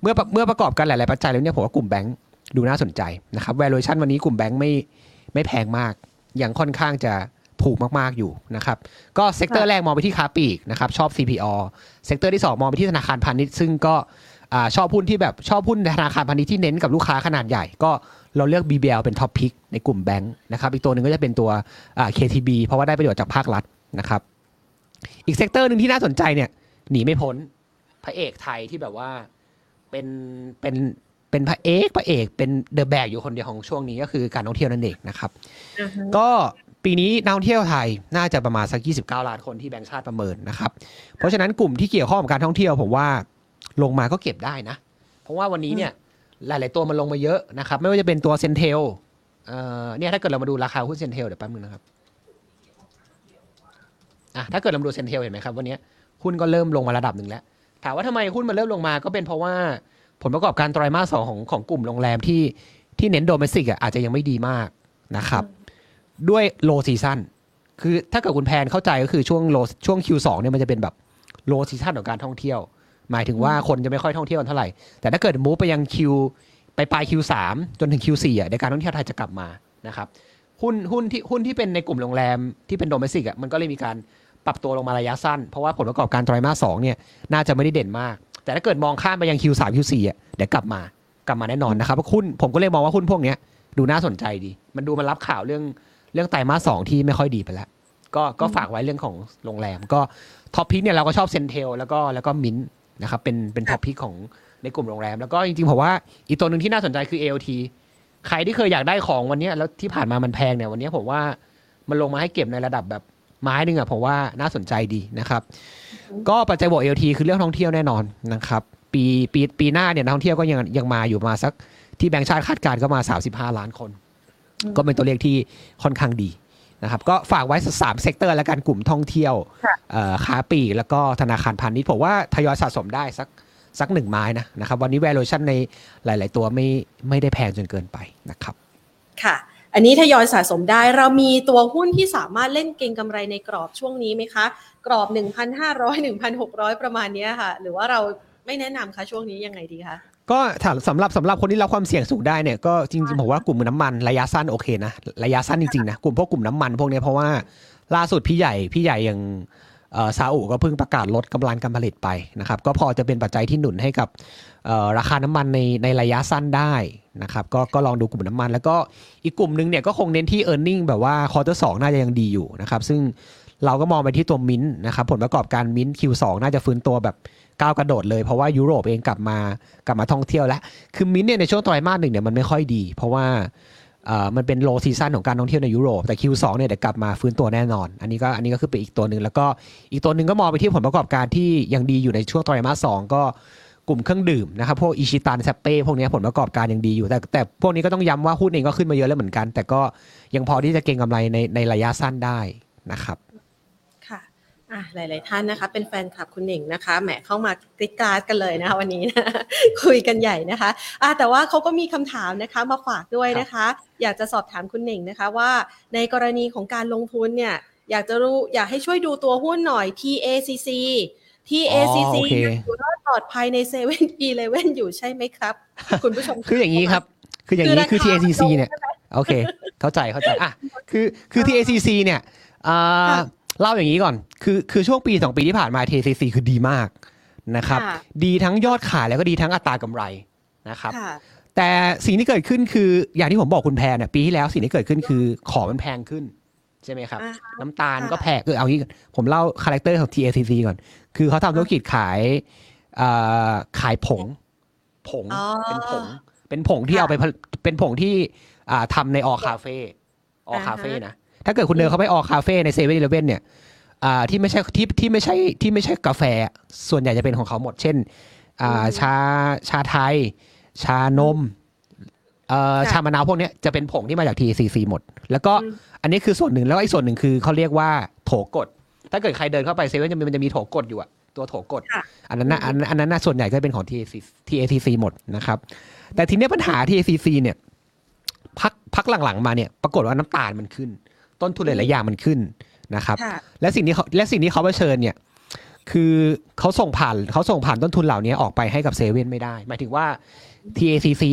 Speaker 2: เมื่อเมื่อประกอบกันหลาย ๆ ปัจจัยแล้วเนี่ยผมว่ากลุ่มแบงก์ดูน่าสนใจนะครับ valuation วันนี้กลุ่มแบงก์ไม่ ไม่แพงมาก ยังค่อนข้างจะถูกมาก ๆ อยู่นะครับ ก็ sector แรกมองไปที่ค้าปลีกนะครับ ชอบ CPALL sector ที่ 2 มองไปที่ธนาคารพาณิชย์ซึ่งก็อชอบหุ้นที่แบบชอบหุ้นธนาคารพาณิชย์ที่เน้นกับลูกค้าขนาดใหญ่ ก็เราเลือก BBL เป็น top pick ในกลุ่มแบงก์นะครับ อีกตัวหนึ่งก็จะเป็นตัว KTB เพราะว่าได้ประโยชน์จากภาครัฐนะครับ อีก sector หนึ่งที่น่าสนใจเนี่ยหนีไม่พ้นพระเอกไทยที่แบบว่าเป็นเป็น เป็นพระเอกพระเอกเป็น the แบกอยู่คนเดียวของช่วงนี้ก็คือการท่องเที่ยวนั่นเองนะครับ
Speaker 1: อือฮึ
Speaker 2: ก็ปีนี้นักท่องเที่ยวไทยน่าจะประมาณสัก 29 ล้านคนที่แบงก์ชาติประเมินนะครับ เพราะฉะนั้นกลุ่มที่เกี่ยวข้องกับการท่องเที่ยวผมว่าลงมาก็เก็บได้นะ เพราะว่าวันนี้เนี่ยหลาย ๆ ตัวมันลงมาเยอะนะครับ ไม่ว่าจะเป็นตัว CENTEL เอ่อเนี่ยถ้าเกิดเรามาดูราคาหุ้น CENTEL เดี๋ยวแป๊บนึงนะครับอะถ้าเกิดเรามาดู CENTEL เห็นไหมครับวันนี้หุ้นก็เริ่มลงมาระดับหนึ่งแล้ว ถามว่าทำไมหุ้นมันเริ่มลงมาก็เป็นเพราะว่า ผลประกอบการไตรมาสสองของของกลุ่มโรงแรมที่ที่เน้น domestic อะอาจจะยังไม่ดีมากนะครับ ด้วยโลซีซั o นคือถ้าเกิดคุณแพรเข้าใจก็คือช่วง low ช่วง Q2 เนี่ยมันจะเป็นแบบโลซีซั o นของการท่องเที่ยว หมายถึงว่าคนจะไม่ค่อยท่องเที่ยวกันเท่าไหร่ แต่ถ้าเกิด move ไปยัง Q ไปปลาย Q3 จนถึง Q4 อะในการท่องเที่ยวไทยจะกลับมานะครับหุ้นหุ้นที่หุ้นที่เป็นในกลุ่มโรงแรมที่เป็น domestic อะมันก็เลยมีการปรับตัวลงมาระยะสั้น เพราะว่าผลประกอบการไตรมาสสองเนี่ยน่าจะไม่ได้เด่นมาก แต่ถ้าเกิดมองข้ามไปยัง Q3 Q4 อะเดี๋ยวกลับมากลับมาแน่นอนนะครับเพราะหุ้นผมก็เลยมองว่าหุ้นพวกเนี้ยดูน่าสนใจดี มันดูมันรับข่าวเรื่องเรื่องไตรมาสสองที่ไม่ค่อยดีไปแล้วก็ก็ฝากไว้เรื่องของโรงแรม ก็ top pick เนี่ยเราก็ชอบ CENTEL แล้วก็แล้วก็มินนะครับเป็นเป็น top pick ของในกลุ่มโรงแรม แล้วก็จริงๆผมว่าอีกตัวหนึ่งที่น่าสนใจคือ AOT ใครที่เคยอยากได้ของวันเนี้ยแล้วที่ผ่านมามันแพงเนี่ยวันเนี้ยผมว่ามันลงมาให้เก็บในระดับแบบไม้หนึ่งอะผมว่าน่าสนใจดีนะครับ ก็ปัจจัยบวก AOT คือเรื่องท่องเที่ยวแน่นอนนะครับ ปีปีปีหน้าเนี่ยนักท่องเที่ยวก็ยังยังมาอยู่ประมาณสักที่แบงก์ชาติคาดการณ์ก็มา 35 ล้านคน ก็เป็นตัวเลขที่ค่อนข้างดีนะครับ ก็ฝากไว้สาม sector และการกลุ่มท่องเที่ยว
Speaker 1: ค่ะ
Speaker 2: เอ่อค้าปลีกแล้วก็ธนาคารพาณิชย์ผมว่าทยอยสะสมได้สักสักหนึ่งไม้นะนะครับ วันนี้ valuation ในหลาย ๆ ตัวไม่ไม่ได้แพงจนเกินไปนะครับ
Speaker 1: ค่ะ อันนี้ทยอยสะสมได้เรามีตัวหุ้นที่สามารถเล่นเก็งกำไรในกรอบช่วงนี้ไหมคะ กรอบ 1,500 1,600 ประมาณเนี้ยค่ะ หรือว่าเราไม่แนะนำคะช่วงนี้ยังไงดีคะ
Speaker 2: ก็ถ้าสำหรับสำหรับคนที่รับความเสี่ยงสูงได้เนี่ยก็จริงๆผมว่ากลุ่มน้ำมันระยะสั้นโอเคนะระยะสั้นจริงๆนะกลุ่มพวกกลุ่มน้ำมันพวกเนี้ยเพราะว่าล่าสุดพี่ใหญ่พี่ใหญ่ยังเอ่อซาอุก็เพิ่งประกาศลดกำลังการผลิตไปนะครับก็พอจะเป็นปัจจัยที่หนุนให้กับเอ่อราคาน้ำมันในในระยะสั้นได้นะครับก็ก็ลองดูกลุ่มน้ำมัน แล้วก็อีกกลุ่มหนึงเนี่ยก็คงเน้นที่ e a r n i n g แบบว่าควอเตอร์สน่าจะยังดีอยู่นะครับซึ่ง เราก็มองไปที่ตัวมิ้นท์นะครับผลประกอบการ MINT Q2 น่าจะฟื้นตัวแบบก้าวกระโดดเลยเพราะว่ายุโรปเองกลับมากลับมาท่องเที่ยวแล้ว คือมิ้นท์เนี่ยในช่วงไตรมาสหนึ่งเนี่ยมันไม่ค่อยดี เพราะว่ามันเป็น low season ของการท่องเที่ยวในยุโรป แต่ Q2 เนี่ยเดี๋ยวกลับมาฟื้นตัวแน่นอน อันนี้ก็อันนี้ก็คือเป็นอีกตัวหนึ่งแล้วก็อีกตัวหนึ่งก็มองไปที่ผลประกอบการที่ยังดีอยู่ในช่วงไตรมาสสองก็กลุ่มเครื่องดื่มนะครับพวกอิชิตันเซ็ปเป้พวกนี้ผลประกอบการยังดีอยู่ แต่แต่พวกนี้ก็ต้องย้ำว่าหุ้นเองก็ขึ้นมาเยอะแล้วเหมือนกัน แต่ก็ยังพอที่จะเก็งกำไรในในระยะสั้นได้นะครับ
Speaker 1: อะหลาย ๆ ท่านนะคะ เป็นแฟนคลับคุณหนิงนะคะแหมเข้ามากริกกราดกันเลยนะคะวันนี้นะคุยกันใหญ่นะคะอะแต่ว่าเขาก็มีคำถามนะคะมาฝากด้วยนะคะ อยากจะสอบถามคุณหนิงนะคะว่าในกรณีของการลงทุนเนี่ย อยากจะรู้อยากให้ช่วยดูตัวหุ้นหน่อย TACC TACC
Speaker 2: อ๋อโอเค
Speaker 1: ยังอยู่รอดปลอดภัยในเซเว่นอีเลเว่นอยู่ใช่ไหมครับ คุณผู้ชม
Speaker 2: คืออย่างนี้ครับ คืออย่างนี้คือ TACC เนี่ยโอเค เข้าใจเข้าใจอะคือคือ TACC เนี่ยอ่า
Speaker 1: ค่ะ
Speaker 2: เล่าอย่างนี้ก่อน คือคือช่วงปีสองปีที่ผ่านมา TACC คือดีมากนะครับ
Speaker 1: ค่ะ
Speaker 2: ดีทั้งยอดขายแล้วก็ดีทั้งอัตรากำไรนะครับ
Speaker 1: ค่ะ
Speaker 2: แต่สิ่งที่เกิดขึ้นคืออย่างที่ผมบอกคุณแพรเนี่ยปีที่แล้วสิ่งที่เกิดขึ้นคือของมันแพงขึ้นใช่ไหมครับ
Speaker 1: อ่า
Speaker 2: น้ำตาล
Speaker 1: ค่ะ
Speaker 2: ก็แพงเออเอางี้ก่อนผมเล่า character ของ TACC ก่อน คือเขาทำธุรกิจขายอ่าขายผง ผง
Speaker 1: อ๋อ
Speaker 2: เป็นผง เป็นผงที่
Speaker 1: ค่ะ
Speaker 2: เอาไปผลิตเป็นผงที่อ่าทำใน All Café All Café นะ ถ้าเกิดคุณเดินเข้าไป All Café ในเซเว่นอีเลเว่นเนี่ยอ่าที่ไม่ใช่ที่ที่ไม่ใช่ที่ไม่ใช่กาแฟ ส่วนใหญ่จะเป็นของเขาหมด เช่นอ่าชาชาไทย ชานมเอ่อ
Speaker 1: ค่ะ
Speaker 2: ชามะนาวพวกเนี้ยจะเป็นผงที่มาจาก TACC หมด แล้วก็
Speaker 1: อืม
Speaker 2: อันนี้คือส่วนหนึ่งแล้วก็อีกส่วนหนึ่งคือเขาเรียกว่าโถกด ถ้าเกิดใครเดินเข้าไปเซเว่นจะมีมันจะมีโถกดอยู่อะตัวโถกด
Speaker 1: ค่ะ
Speaker 2: อันนั้นนะอันนั้นอันนั้นนะส่วนใหญ่ก็เป็นของ TACC TACC หมดนะครับ แต่ทีเนี้ยปัญหา TACC เนี่ยพักพักหลังๆมาเนี่ย ปรากฏว่าน้ำตาลมันขึ้น ต้นทุนหลายๆอย่างมันขึ้นนะครับ
Speaker 1: ค่ะ
Speaker 2: และสิ่งที่เขาและสิ่งที่เขาเผชิญเนี่ย คือเขาส่งผ่านเขาส่งผ่านต้นทุนเหล่านี้ออกไปให้กับเซเว่นไม่ได้ หมายถึงว่า TACC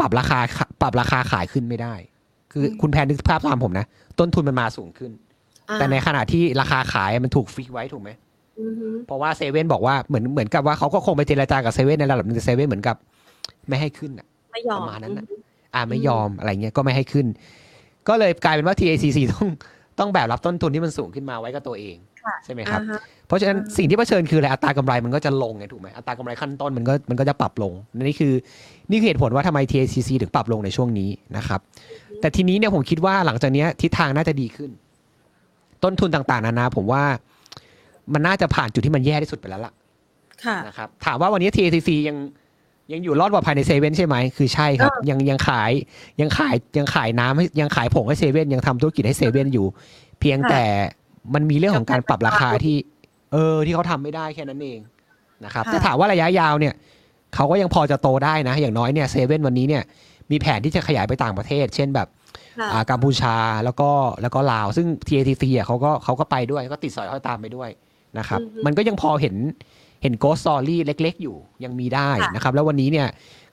Speaker 2: ปรับราคาปรับราคาขายขึ้นไม่ได้ คือคุณแพนนึกภาพตามผมนะ ต้นทุนมันมาสูงขึ้น
Speaker 1: อ่า
Speaker 2: แต่ในขณะที่ราคาขายมันถูก fix ไว้ถูกไหม
Speaker 1: อือฮึ
Speaker 2: เพราะว่าเซเว่นบอกว่าเหมือนเหมือนกับว่าเขาก็คงไปเจรจากับเซเว่นในระดับหนึงแต่เซเว่นเหมือนกับ ไม่ให้ขึ้นอะ
Speaker 1: ไม่ยอม
Speaker 2: ประมาณนั้นน่ะ
Speaker 1: อือฮึ
Speaker 2: อ่าไม่ยอมอะไรเงี้ยก็ไม่ให้ขึ้น ก็เลยกลายเป็นว่า TACC ต้องต้องแบบรับต้นทุนที่มันสูงขึ้นมาไว้กับตัวเอง
Speaker 1: ค่ะ
Speaker 2: ใช่ไหมครับ
Speaker 1: อ่าฮะ
Speaker 2: เพราะฉะนั้น
Speaker 1: อ่า
Speaker 2: สิ่งที่เผชิญคืออะไรอัตรากำไรมันก็จะลงไงถูกไหมอัตรากำไรขั้นต้นมันก็มันก็จะปรับลงนี่คือนี่คือเหตุผลว่าทำไม TACC ถึงปรับลงในช่วงนี้นะครับ แต่ทีนี้เนี่ยผมคิดว่าหลังจากเนี้ยทิศทางน่าจะดีขึ้น ต้นทุนต่างๆนานาผมว่ามันน่าจะผ่านจุดที่มันแย่ที่สุดไปแล้วล่ะ
Speaker 1: ค่ะ
Speaker 2: นะครับถามว่าวันนี้ TACC ยัง ยังอยู่รอดปลอดภัยในเซเว่นใช่ไหมคือใช่ครับ ยังยังขายยังขายยังขายน้ำให้ยังขายผงให้เซเว่นยังทำธุรกิจให้เซเว่นอยู่ เพียง
Speaker 1: ค่ะ
Speaker 2: แต่มันมีเรื่องของการปรับราคา
Speaker 1: จำกัด
Speaker 2: ที่ เออที่เขาทำไม่ได้แค่นั้นเองนะครับ
Speaker 1: ค่ะ
Speaker 2: แต่ถามว่าระยะยาวเนี่ยเขาก็ยังพอจะโตได้นะ อย่างน้อยเนี่ยเซเว่นวันนี้เนี่ยมีแผนที่จะขยายไปต่างประเทศ เช่นแบบ
Speaker 1: ค่ะ
Speaker 2: อ่ากัมพูชาแล้วก็แล้วก็ลาว ซึ่ง TATC อะเขาก็เขาก็ไปด้วยก็ติดสอยห้อยตามไปด้วยนะครับ
Speaker 1: อือฮึ
Speaker 2: มันก็ยังพอเห็น เห็นโกสตอรี่เล็ก ๆ อยู่ยังมีได้
Speaker 1: ค่ะ
Speaker 2: นะครับ แล้ววันนี้เนี่ย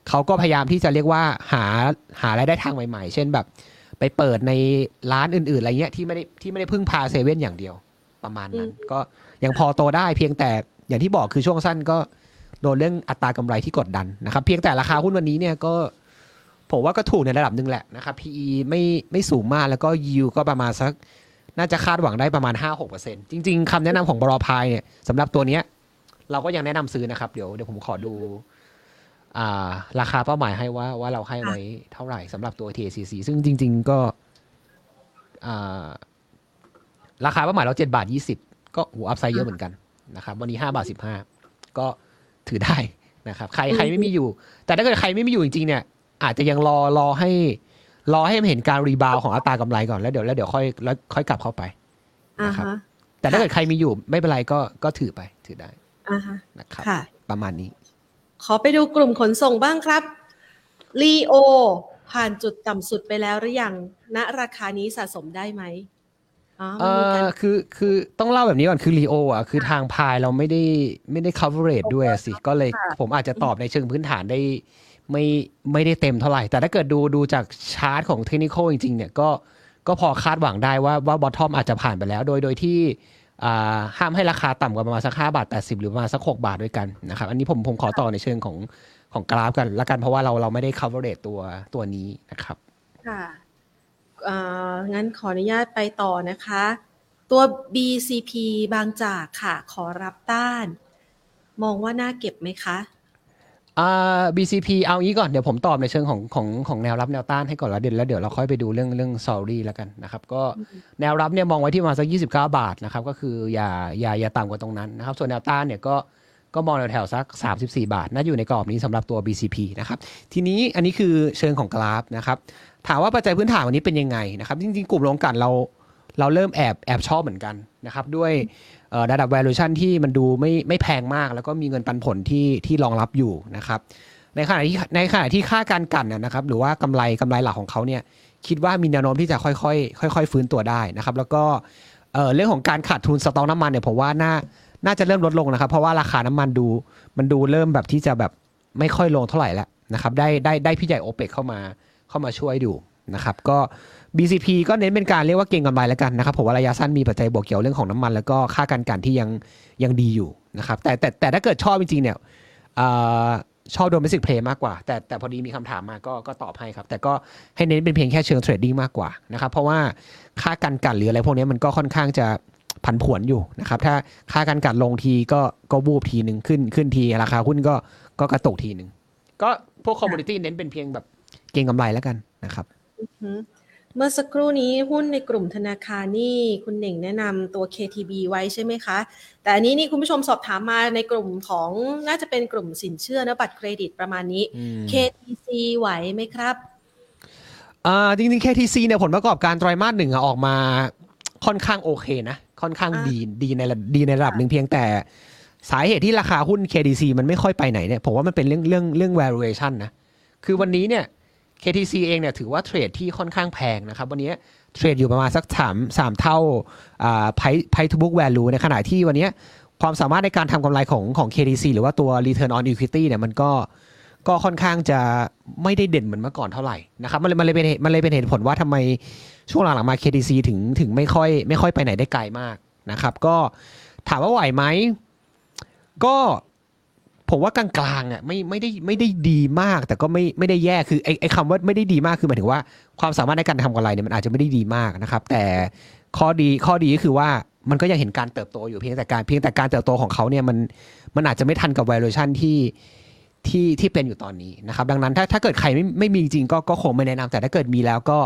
Speaker 2: เขาก็พยายามที่จะเรียกว่าหาหารายได้ทางใหม่ๆ เช่นแบบ ไปเปิดในร้านอื่น ๆ อะไรเงี้ยที่ไม่ได้ที่ไม่ได้พึ่งพาเซเว่นอย่างเดียวประมาณนั้น ก็ยังพอโตได้เพียงแต่อย่างที่บอกคือช่วงสั้นก็โดนเรื่องอัตรากำไรที่กดดันนะครับ เพียงแต่ราคาหุ้นวันนี้เนี่ยก็ผมว่าก็ถูกในระดับหนึ่งแหละนะครับ PE ไม่ไม่สูงมากแล้วก็ yield ก็ประมาณสัก น่าจะคาดหวังได้ประมาณ 5-6%จริง ๆคำแนะนำของบรอพายเนี่ยสำหรับตัวเนี้ย เราก็ยังแนะนำซื้อนะครับ เดี๋ยวเดี๋ยวผมขอดู อ่า ราคาเป้าหมายให้ว่าว่าเราให้ไว้เท่าไหร่สำหรับตัว TACC ซึ่งจริง ๆ ก็ อ่า ราคาเป้าหมายเราเจ็ดบาทยี่สิบก็หูอัพไซด์เยอะเหมือนกันนะครับ วันนี้ห้าบาทสิบห้าก็ถือได้นะครับ ใครใครไม่มีอยู่ แต่ถ้าเกิดใครไม่มีอยู่จริงๆเนี่ยอาจจะยังรอรอให้รอให้มันเห็นการรีบาวของอัตรากำไรก่อนแล้วเดี๋ยวแล้วเดี๋ยวค่อยแล้วค่อยกลับเข้าไป
Speaker 1: อ่า
Speaker 2: นะครับ
Speaker 1: ฮะ
Speaker 2: แต่ถ้าเกิดใครมีอยู่ไม่เป็นไรก็ก็ถือไปถือได้
Speaker 1: อ่าฮะ
Speaker 2: นะครับ
Speaker 1: ค่ะ
Speaker 2: ประมาณนี้
Speaker 1: ขอไปดูกลุ่มขนส่งบ้างครับลีโอผ่านจุดต่ำสุดไปแล้วหรือยังณราคานี้สะสมได้ไหมอ๋อ
Speaker 2: เอ
Speaker 1: มันมีการ
Speaker 2: อคือคือต้องเล่าแบบนี้ก่อนคือรีโออะคือทางพายเราไม่ได้ไม่ได้ coverage ด้วยอะสิก็เลย
Speaker 1: ค่ะ
Speaker 2: ผมอาจจะตอบในเชิงพื้นฐานได้ไม่ไม่ได้เต็มเท่าไหร่ แต่ถ้าเกิดดูดูจากชาร์ตของเทคนิคจริงๆเนี่ยก็ก็พอคาดหวังได้ว่าว่าบอททอมอาจจะผ่านไปแล้ว โดยโดยที่อ่า ห้ามให้ราคาต่ำกว่าประมาณสักห้าบาทแปดสิบหรือประมาณสักหกบาทด้วยกันนะครับ อันนี้ผมผมขอต่อในเชิงของของกราฟกันละกันเพราะว่าเราเราไม่ได้ coverage ตัวตัวนี้นะครับ
Speaker 1: ค่ะงั้นขออนุญาตไปต่อนะคะ ตัว BCP บางจากค่ะ ขอรับต้าน มองว่าน่าเก็บไหมคะ
Speaker 2: อ่า BCP เอางี้ก่อน เดี๋ยวผมตอบในเชิงของของของแนวรับแนวต้านให้ก่อนแล้วเดี๋ยวแล้วเดี๋ยวเราค่อยไปดูเรื่องเรื่อง sorry แล้วกันนะครับก็แนวรับเนี่ยมองไว้ที่มาสัก 29 บาทนะครับก็คืออย่าอย่าอย่าต่ำกว่าตรงนั้นนะครับส่วนแนวต้านเนี่ยก็ก็มองแถวๆสัก 34 บาท น่าอยู่ในกรอบนี้สำหรับตัว BCP นะครับ ทีนี้อันนี้คือเชิงของกราฟนะครับ ถามว่าปัจจัยพื้นฐานวันนี้เป็นยังไงนะครับ จริงๆ กลุ่มโรงกลั่นเรา เราเริ่มแอบแอบชอบเหมือนกันนะครับ ด้วย ระดับ valuation ที่มันดูไม่ไม่แพงมาก แล้วก็มีเงินปันผลที่ที่รองรับอยู่นะครับในขณะที่ในขณะที่ค่าการกันนะครับหรือว่ากำไรกำไรหลักของเขาเนี่ยคิดว่ามีแนวโน้มที่จะค่อยๆ ค่อย ๆ ฟื้นตัวได้นะครับแล้วก็เออเรื่องของการขาดทุนสต็อกน้ำมันเนี่ยผมว่าน่าน่าจะเริ่มลดลงนะครับ เพราะว่าราคาน้ำมันดูมันดูเริ่มแบบที่จะแบบไม่ค่อยลงเท่าไหร่แล้วนะครับได้ได้ได้พี่ใหญ่โอเปกเข้ามาเข้ามาช่วยดู นะครับก็ BCP ก็เน้นเป็นการเรียกว่าเก็งกำไรแล้วกันนะครับผมว่าระยะสั้นมีปัจจัยบวกเกี่ยวเรื่องของน้ำมัน แล้วก็ค่าการกันที่ยังยังดีอยู่นะครับแต่แต่แต่ถ้าเกิดชอบจริงๆเนี่ยชอบโดน basic play มากกว่า แต่แต่พอดีมีคำถามมาก็ก็ตอบให้ครับ แต่ก็ให้เน้นเป็นเพียงแค่เชิง trading มากกว่านะครับเพราะว่าค่าการกลั่นหรืออะไรพวกนี้มันก็ค่อนข้างจะผันผวนอยู่นะครับถ้าค่าการกลั่นลงทีก็ก็วูบทีหนึ่งขึ้นขึ้นทีราคาหุ้นก็ก็กระตุกทีหนึ่งก็พวก commodity เน้นเป็นเพียงแบบเก็งกำไรแล้วกันนะครับ
Speaker 1: เมื่อสักครู่นี้หุ้นในกลุ่มธนาคารนี่คุณเหน่งแนะนำตัว KTB ไว้ใช่ไหมคะ แต่อันนี้นี่คุณผู้ชมสอบถามมาในกลุ่มของน่าจะเป็นกลุ่มสินเชื่อนะบัตรเครดิตประมาณนี้ KTC ไหวไหมครับ
Speaker 2: อ่าจริงๆ KTC เนี่ยผลประกอบการไตรมาสหนึ่งอะออกมาค่อนข้างโอเคนะ ค่อนข้าง
Speaker 1: อะ
Speaker 2: ดีดีในระดีในระดับหนึ่งเพียงแต่สาเหตุที่ราคาหุ้น KTC มันไม่ค่อยไปไหนเนี่ยผมว่ามันเป็นเรื่องเรื่องเรื่อง valuation นะ คือวันนี้เนี่ย KTC เองเนี่ยถือว่าเทรดที่ค่อนข้างแพงนะครับ วันนี้เทรดอยู่ประมาณสักสามสามเท่าอ่า price price to book value ในขณะที่วันนี้ความสามารถในการทำกำไรของของ KTC หรือว่าตัว return on equity เนี่ยมันก็ก็ค่อนข้างจะไม่ได้เด่นเหมือนเมื่อก่อนเท่าไหร่นะครับมันเลยมันเลยเป็นมันเลยเป็นเหตุผลว่าทำไมช่วงหลังๆมา KTC ถึงถึงไม่ค่อยไม่ค่อยไปไหนได้ไกลมากนะครับ ก็ถามว่าไหวไหมก็ ผมว่ากลางๆอะไม่ไม่ได้ไม่ได้ดีมาก แต่ก็ไม่ไม่ได้แย่คือไอ้ไอ้คำว่าไม่ได้ดีมากคือหมายถึงว่าความสามารถในการทำกำไรเนี่ยมันอาจจะไม่ได้ดีมากนะครับ แต่ข้อดีข้อดีก็คือว่ามันก็ยังเห็นการเติบโตอยู่เพียงแต่การเพียงแต่การเติบโตของเขาเนี่ยมันมันอาจจะไม่ทันกับ valuation ที่ที่ที่เป็นอยู่ตอนนี้นะครับ ดังนั้นถ้าถ้าเกิดใครไม่ไม่มีจริงก็ก็คงไม่แนะนำแต่ถ้าเกิดมีแล้วก็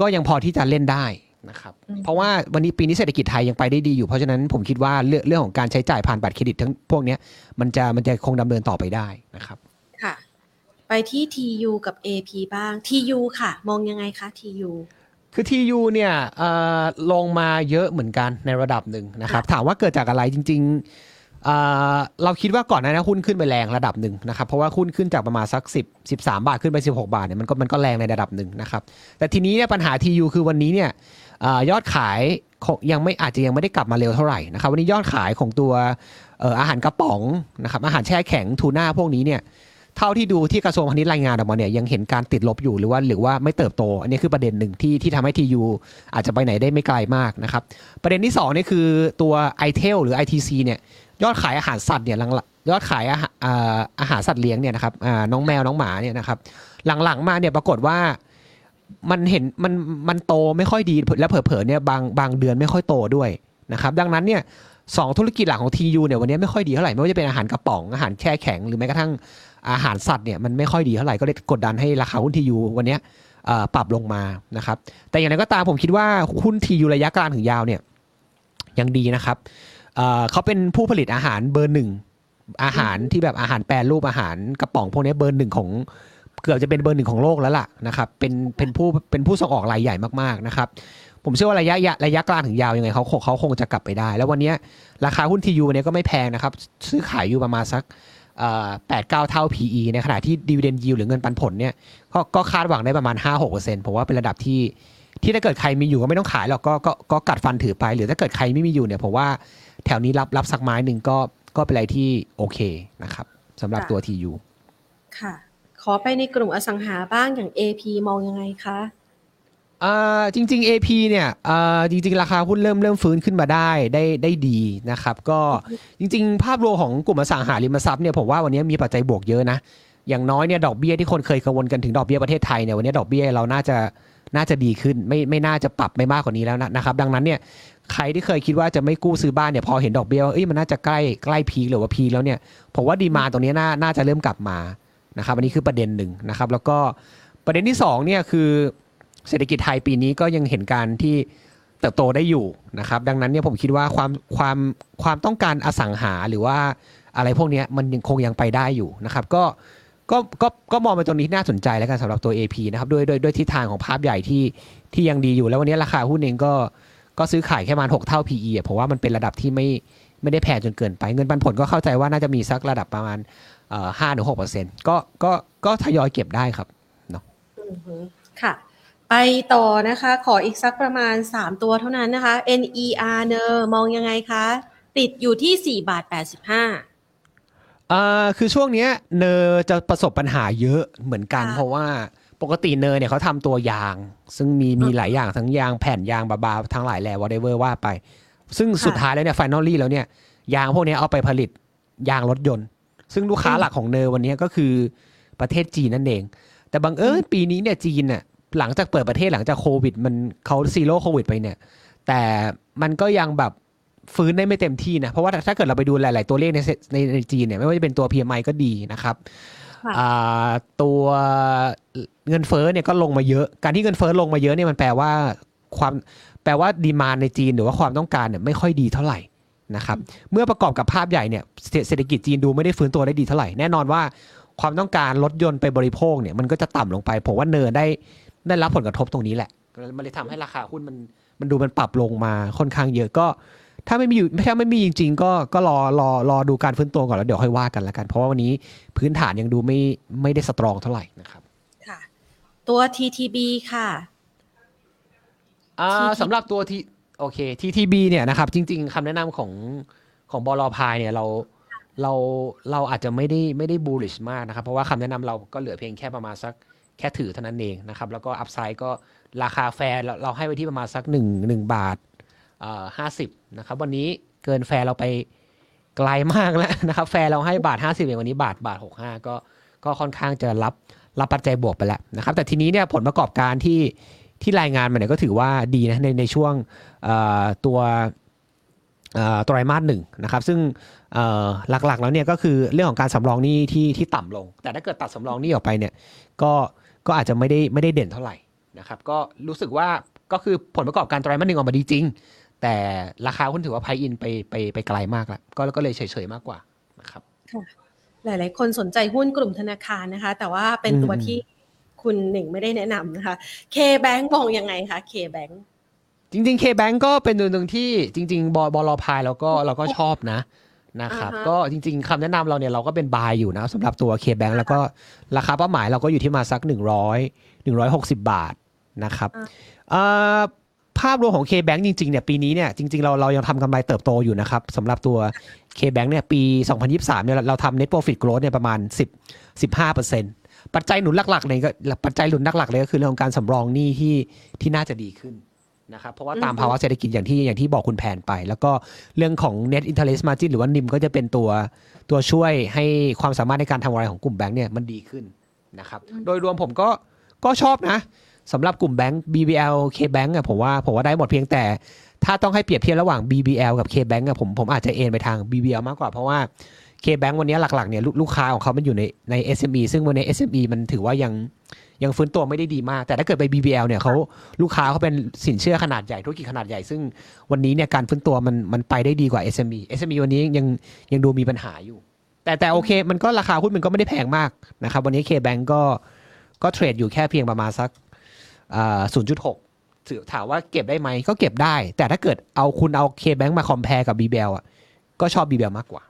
Speaker 2: ก็ยังพอที่จะเล่นได้ นะครับ
Speaker 1: อืม
Speaker 2: เพราะว่าวันนี้ปีนี้เศรษฐกิจไทยยังไปได้ดีอยู่เพราะฉะนั้นผมคิดว่าเรื่องเรื่องของการใช้จ่ายผ่านบัตรเครดิตทั้งพวกเนี้ยมันจะมันจะคงดำเนินต่อไปได้นะครับ
Speaker 1: ค่ะ ไปที่ TU กับ AP บ้าง TU ค่ะ มองยังไงคะ TU
Speaker 2: คือ TU เนี่ยเอ่อลงมาเยอะเหมือนกันในระดับหนึ่งนะครับ ถามว่าเกิดจากอะไรจริงๆเอ่อเราคิดว่าก่อนหน้านี้หุ้นขึ้นไปแรงระดับหนึ่งนะครับเพราะว่าหุ้นขึ้นจากประมาณสัก 10 13 บาทขึ้นไป 16 บาทเนี่ยมันก็มันก็แรงในระดับหนึ่งนะครับแต่ทีนี้เนี่ยปัญหา TU คือวันนี้เนี่ยเอ่อ ยอดขายยังไม่อาจจะยังไม่ได้กลับมาเร็วเท่าไหร่นะครับวันนี้ยอดขายของตัวอาหารกระป๋องนะครับอาหารแช่แข็งทูน่าพวกนี้เนี่ยเท่าที่ดูที่กระทรวงพาณิชย์รายงานออกมาเนี่ยยังเห็นการติดลบอยู่หรือว่าหรือว่าไม่เติบโต อันนี้คือประเด็นหนึ่งที่ที่ทำให้ TU อาจจะไปไหนได้ไม่ไกลมากนะครับประเด็นที่2นี่คือตัว i t e l หรือ ITC เนี่ยยอดขายอาหารสัตว์เนี่ยหลังยอดขายอาหารอาอาหารสัตว์เลี้ยงเนี่ยนะครับน้องแมวน้องหมาเนี่ยนะครับหลังๆมาเนี่ยปรากฏว่า มันเห็นมันมันโตไม่ค่อยดีและเผลอๆเนี่ยบางบางเดือนไม่ค่อยโตด้วยนะครับ ดังนั้นเนี่ยสองธุรกิจหลักของ TU เนี่ยวันนี้ไม่ค่อยดีเท่าไหร่ไม่ว่าจะเป็นอาหารกระป๋องอาหารแช่แข็งหรือแม้กระทั่งอาหารสัตว์เนี่ยมันไม่ค่อยดีเท่าไหร่ก็เลยกดดันให้ราคาหุ้นทียูวันนี้ปรับลงมานะครับ แต่อย่างไรก็ตามผมคิดว่าหุ้นทียูระยะกลางถึงยาวเนี่ยยังดีนะครับเเขาเป็นผู้ผลิตอาหารเบอร์หนึ่งอาหารที่แบบอาหารแปรรูปอาหารกระป๋องพวกนี้เบอร์หนึ่งของ เกือบจะเป็นเบอร์หนึ่งของโลกแล้วล่ะนะครับเป็นเป็นผู้เป็นผู้ส่งออกรายใหญ่มากๆนะครับผมเชื่อว่าระยะระยะกลางถึงยาวยังไงเขาเขาคงจะกลับไปได้ แล้ววันนี้ราคาหุ้นทียูเนี่ยก็ไม่แพงนะครับ ซื้อขายอยู่ประมาณสักแปดเก้าเท่า PE ในขณะที่ dividend yield หรือเงินปันผลเนี่ยก็ก็คาดหวังได้ประมาณ 5-6%ผมว่าเป็นระดับที่ที่ถ้าเกิดใครมีอยู่ก็ไม่ต้องขายหรอกก็ก็ก็กัดฟันถือไป หรือถ้าเกิดใครไม่มีอยู่เนี่ยผมว่าแถวนี้รับรับสักไม้หนึ่งก็ก็เป็นอะไรที่โอเคนะครับสำหรับตัว TU
Speaker 1: ค่ะ ขอไปในกลุ่มอสังหาบ้างอย่าง AP มองยังไงคะ
Speaker 2: อ่าจริง ๆ AP เนี่ยอ่าจริง ๆ ราคาหุ้นเริ่มเริ่มฟื้นขึ้นมาได้ได้ได้ดีนะครับ ก็จริง ๆ ภาพรวมของกลุ่มอสังหาริมทรัพย์เนี่ยผมว่าวันนี้มีปัจจัยบวกเยอะนะ อย่างน้อยเนี่ยดอกเบี้ยที่คนเคยกังวลกันถึงดอกเบี้ยประเทศไทยเนี่ยวันนี้ดอกเบี้ยเราน่าจะน่าจะดีขึ้น ไม่ไม่น่าจะปรับไม่มากกว่านี้แล้วนะนะครับ ดังนั้นเนี่ยใครที่เคยคิดว่าจะไม่กู้ซื้อบ้านเนี่ยพอเห็นดอกเบี้ยว่าเอ้ยมันน่าจะใกล้ใกล้พีคหรือว่าพีคแล้วเนี่ยผมว่าดีมาตรงนี้น่าน่าจะเริ่มกลับมา นะครับอันนี้คือประเด็นหนึ่งนะครับแล้วก็ประเด็นที่สองเนี่ยคือเศรษฐกิจไทยปีนี้ก็ยังเห็นการที่เติบโตได้อยู่นะครับดังนั้นเนี่ยผมคิดว่าความความความต้องการอสังหาหรือว่าอะไรพวกนี้มันยังคงยังไปได้อยู่นะครับก็ก็ก็ก็มองไปตรงนี้ที่น่าสนใจแล้วกันสำหรับตัว AP นะครับด้วยด้วยด้วยทิศทางของภาพใหญ่ที่ที่ยังดีอยู่แล้ววันนี้ราคาหุ้นเองก็ก็ซื้อขายแค่ประมาณ 6 เท่า PE อะผมว่ามันเป็นระดับที่ไม่ไม่ได้แพงจนเกินไป เงินปันผลก็เข้าใจว่าน่าจะมีสักระดับประมาณ ห้าถึงหกเปอร์เซ็นต์ก็ก็ก็ทยอยเก็บได้ครับ
Speaker 1: อือฮึค่ะ ไปต่อนะคะ ขออีกสักประมาณ 3 ตัวเท่านั้นนะคะ NER เนอมองยังไงคะ ติดอยู่ที่4บาท85
Speaker 2: อ่าคือช่วงเนี้ยเนอจะประสบปัญหาเยอะเหมือนกัน
Speaker 1: ค่ะ
Speaker 2: เพราะว่าปกติ NER เนี่ยเขาทำตัวยาง ซึ่งมีมีหลายอย่างทั้งยางแผ่นยางบาบาทั้งหลายแหล่ whatever ว่าไป ซึ่งสุดท้ายแล้วเนี่ย finally แล้วเนี่ยยางพวกเนี้ยเอาไปผลิตยางรถยนต์ ซึ่งลูกค้าหลักของ NER วันนี้ก็คือประเทศจีนนั่นเอง แต่บังเอิญปีนี้เนี่ยจีนเนี่ยหลังจากเปิดประเทศหลังจากโควิด มันเขา zero โควิดไปเนี่ย แต่มันก็ยังแบบฟื้นได้ไม่เต็มที่นะ เพราะว่าถ้าเกิดเราไปดูหลาย ๆ ตัวเลขในเซในในจีนเนี่ยไม่ว่าจะเป็นตัว PMI ก็ดีนะครับ
Speaker 1: ค่ะ
Speaker 2: อ่าตัวเงินเฟ้อเนี่ยก็ลงมาเยอะ การที่เงินเฟ้อลงมาเยอะเนี่ยมันแปลว่าความแปลว่าดีมานในจีนหรือว่าความต้องการเนี่ยไม่ค่อยดีเท่าไหร่ นะครับเมื่อประกอบกับภาพใหญ่เนี่ยเศรษเศรษฐกิจจีนดูไม่ได้ฟื้นตัวได้ดีเท่าไหร่แน่นอนว่าความต้องการรถยนต์ไปบริโภคเนี่ยมันก็จะต่ำลงไปผมว่าเนอได้ได้รับผลกระทบตรงนี้แหละ มันเลยทำให้ราคาหุ้นมันมันดูมันปรับลงมาค่อนข้างเยอะก็ ถ้าไม่มีอยู่ถ้าไม่มีจริง ๆ ก็ก็รอรอรอดูการฟื้นตัวก่อนแล้วเดี๋ยวค่อยว่ากันละกัน เพราะว่าวันนี้พื้นฐานยังดูไม่ไม่ได้สตรองเท่าไหร่นะครับ
Speaker 1: ค่ะตัว TTB ค่ะ
Speaker 2: อ่า
Speaker 1: TTB
Speaker 2: สำหรับตัวที่ โอเค TTB เนี่ยนะครับจริง ๆคำแนะนำของของบลพายเนี่ยเราเราเราอาจจะไม่ได้ไม่ได้ bullish มากนะครับ เพราะว่าคำแนะนำเราก็เหลือเพียงแค่ประมาณสักแค่ถือเท่านั้นเองนะครับ แล้วก็อัพไซด์ก็ราคาแฟร์เราให้ไว้ที่ประมาณสัก1 1บาทเอ่อห้าสิบนะครับ วันนี้เกินแฟร์เราไปไกลมากแล้วนะครับ แฟร์เราให้บาท 50เองวันนี้บาทบาท 65 ก็ก็ค่อนข้างจะรับรับปัจจัยบวกไปแล้วนะครับ แต่ทีนี้เนี่ยผลประกอบการที่ ที่รายงานมาเนี่ยก็ถือว่าดีนะในในช่วงเอ่อตัวไตรมาสหนึ่งนะครับ ซึ่งหลักๆแล้วเนี่ยก็คือเรื่องของการสำรองนี้ที่ที่ต่ำลง แต่ถ้าเกิดตัดสำรองนี้ออกไปเนี่ยก็ก็อาจจะไม่ได้ไม่ได้เด่นเท่าไหร่นะครับก็รู้สึกว่าก็คือผลประกอบการไตรมาสหนึ่งออกมาดีจริง แต่ราคาหุ้นถือว่าไพอินไปไปไปไกลมากแล้วก็ก็เลยเฉยๆมากกว่านะครับ
Speaker 1: หลายๆคนสนใจหุ้นกลุ่มธนาคารนะคะ แต่ว่าเป็นตัวที่ คุณหนึ่งไม่ได้แนะนำนะคะ K-Bank มองยังไงคะ K-Bank
Speaker 2: จริงๆ K-Bank ก็เป็นตัวหนึ่งที่จริง ๆ บอบลพายเราก็เราก็ชอบนะนะครับ
Speaker 1: อ่าฮะ
Speaker 2: ก็จริงๆคำแนะนำเราเนี่ยเราก็เป็นบายอยู่นะสำหรับตัว K-Bank แล้วก็ราคาเป้าหมายเราก็อยู่ที่มาสัก 100 160 บาทนะครับเอ่อภาพรวมของ K-Bank จริงๆเนี่ยปีนี้เนี่ยจริงๆเราเรายังทำกำไรเติบโตอยู่นะครับสำหรับตัว K-Bank เนี่ยปี 2023เนี่ยเราเราทำ net profit growth เนี่ยประมาณ 10 15% ปัจจัยหนุนหลักๆเนี่ยก็ปัจจัยหนุนหลักๆเลยก็คือเรื่องของการสำรองหนี้ที่ที่น่าจะดีขึ้นนะครับเพราะว่าตามภาวะเศรษฐกิจอย่างที่อย่างที่บอกคุณแผนไป แล้วก็เรื่องของ net interest margin หรือว่านิมก็จะเป็นตัวตัวช่วยให้ความสามารถในการทำกำไรของกลุ่มแบงก์เนี่ยมันดีขึ้นนะครับโดยรวมผมก็ก็ชอบนะสำหรับกลุ่มแบงก์ BBL KBank อะผมว่าผมว่าได้หมดเพียงแต่ ถ้าต้องให้เปรียบเทียบระหว่าง BBL กับ KBank อะผมผมอาจจะเอ็นไปทาง BBL มากกว่าเพราะว่า KBank วันนี้หลักๆเนี่ยลูกลูกค้าของเขามันอยู่ในใน SME ซึ่งวันนี้ SME มันถือว่ายังยังฟื้นตัวไม่ได้ดีมาก แต่ถ้าเกิดไป BBL เนี่ยเขาลูกค้าเขาเป็นสินเชื่อขนาดใหญ่ธุรกิจขนาดใหญ่ ซึ่งวันนี้เนี่ยการฟื้นตัวมันมันไปได้ดีกว่า SME SME วันนี้ยังยังดูมีปัญหาอยู่ แต่แต่โอเค มันก็ราคาหุ้นมันก็ไม่ได้แพงมากนะครับวันนี้ KBank ก็ก็เทรดอยู่แค่เพียงประมาณสักอ่า0.6ถามว่าเก็บได้ไหมก็เก็บได้ แต่ถ้าเกิดเอาคุณเอา KBank มาคอมเพลกับ BBL อะก็ชอบ BBL มากกว่า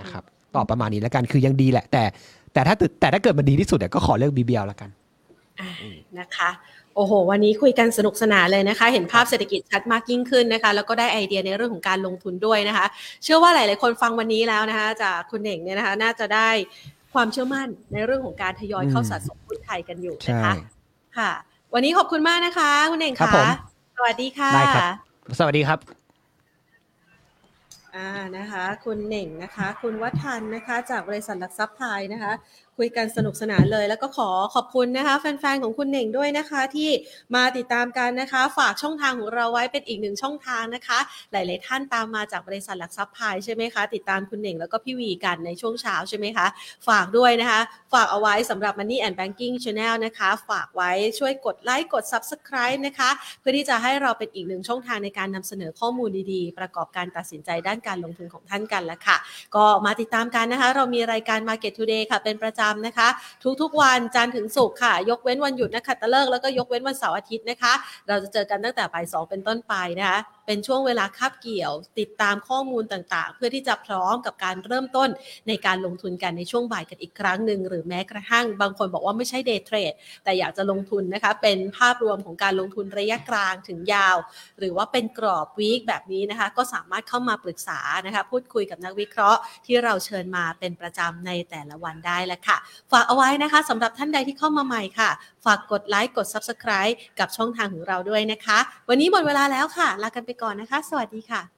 Speaker 2: นะครับตอบประมาณนี้แล้วกันคือยังดีแหละ แต่ แต่ถ้าตึแต่ถ้าเกิดมันดีที่สุดเนี่ยก็ขอเลือก BBL แล้วกัน
Speaker 1: อ่านะคะโอ้โห วันนี้คุยกันสนุกสนานเลยนะคะ เห็นภาพเศรษฐกิจชัดมากยิ่งขึ้นนะคะ แล้วก็ได้ไอเดียในเรื่องของการลงทุนด้วยนะคะ เชื่อว่าหลาย ๆ คนฟังวันนี้แล้วนะคะ จากคุณเน่งเนี่ยนะคะ น่าจะได้ความเชื่อมั่นในเรื่องของการทยอยเข้า
Speaker 2: อืม
Speaker 1: สะสมหุ้นไทยกันอยู่
Speaker 2: ใช่
Speaker 1: นะคะค่ะ วันนี้ขอบคุณมากนะคะ คุณเน่ง
Speaker 2: ครับ
Speaker 1: ค่ะ
Speaker 2: ผม
Speaker 1: สวัสดีค่ะ
Speaker 2: ได้ครับ สวัสดีครับ
Speaker 1: อ่านะคะ คุณเหน่งนะคะ คุณวัฒนนะคะ จากบริษัทหลักทรัพย์ไทยนะคะคุยกันสนุกสนานเลย แล้วก็ขอขอบคุณนะคะ แฟนๆของคุณเหน่งด้วยนะคะ ที่มาติดตามกันนะคะ ฝากช่องทางของเราไว้เป็นอีกหนึ่งช่องทางนะคะ หลาย ๆ ท่านตามมาจากบริษัทหลักทรัพย์ไทยใช่ไหมคะติดตามคุณเหน่งแล้วก็พี่วีกันในช่วงเช้าใช่ไหมคะฝากด้วยนะคะ ฝากเอาไว้สำหรับ Money and Banking Channel นะคะ ฝากไว้ช่วยกดไลค์กด Subscribe นะคะ เพื่อที่จะให้เราเป็นอีกหนึ่งช่องทางในการนำเสนอข้อมูลดีๆ ประกอบการตัดสินใจด้านการลงทุนของท่านกันละค่ะ ก็มาติดตามกันนะคะ เรามีรายการ Market Today ค่ะเป็นประจำนะคะ ทุกๆวันจันทร์ถึงศุกร์ค่ะ ยกเว้นวันหยุดนะคะตะเลิกษ์แล้วก็ยกเว้นวันเสาร์อาทิตย์นะคะ เราจะเจอกันตั้งแต่บ่ายสองเป็นต้นไปนะคะเป็นช่วงเวลาคาบเกี่ยว ติดตามข้อมูลต่างๆ เพื่อที่จะพร้อมกับการเริ่มต้นในการลงทุนกันในช่วงบ่ายกันอีกครั้งหนึ่งหรือแม้กระทั่งบางคนบอกว่าไม่ใช่เดย์เทรดแต่อยากจะลงทุนนะคะ เป็นภาพรวมของการลงทุนระยะกลางถึงยาว หรือว่าเป็นกรอบวีคแบบนี้นะคะ ก็สามารถเข้ามาปรึกษานะคะพูดคุยกับนักวิเคราะห์ที่เราเชิญมาเป็นประจำในแต่ละวันได้แล้วค่ะ ฝากเอาไว้นะคะสำหรับท่านใดที่เข้ามาใหม่ค่ะ ฝากกดไลค์กด Subscribe กับช่องทางของเราด้วยนะคะ วันนี้หมดเวลาแล้วค่ะลากันไปไปก่อนนะคะ สวัสดีค่ะ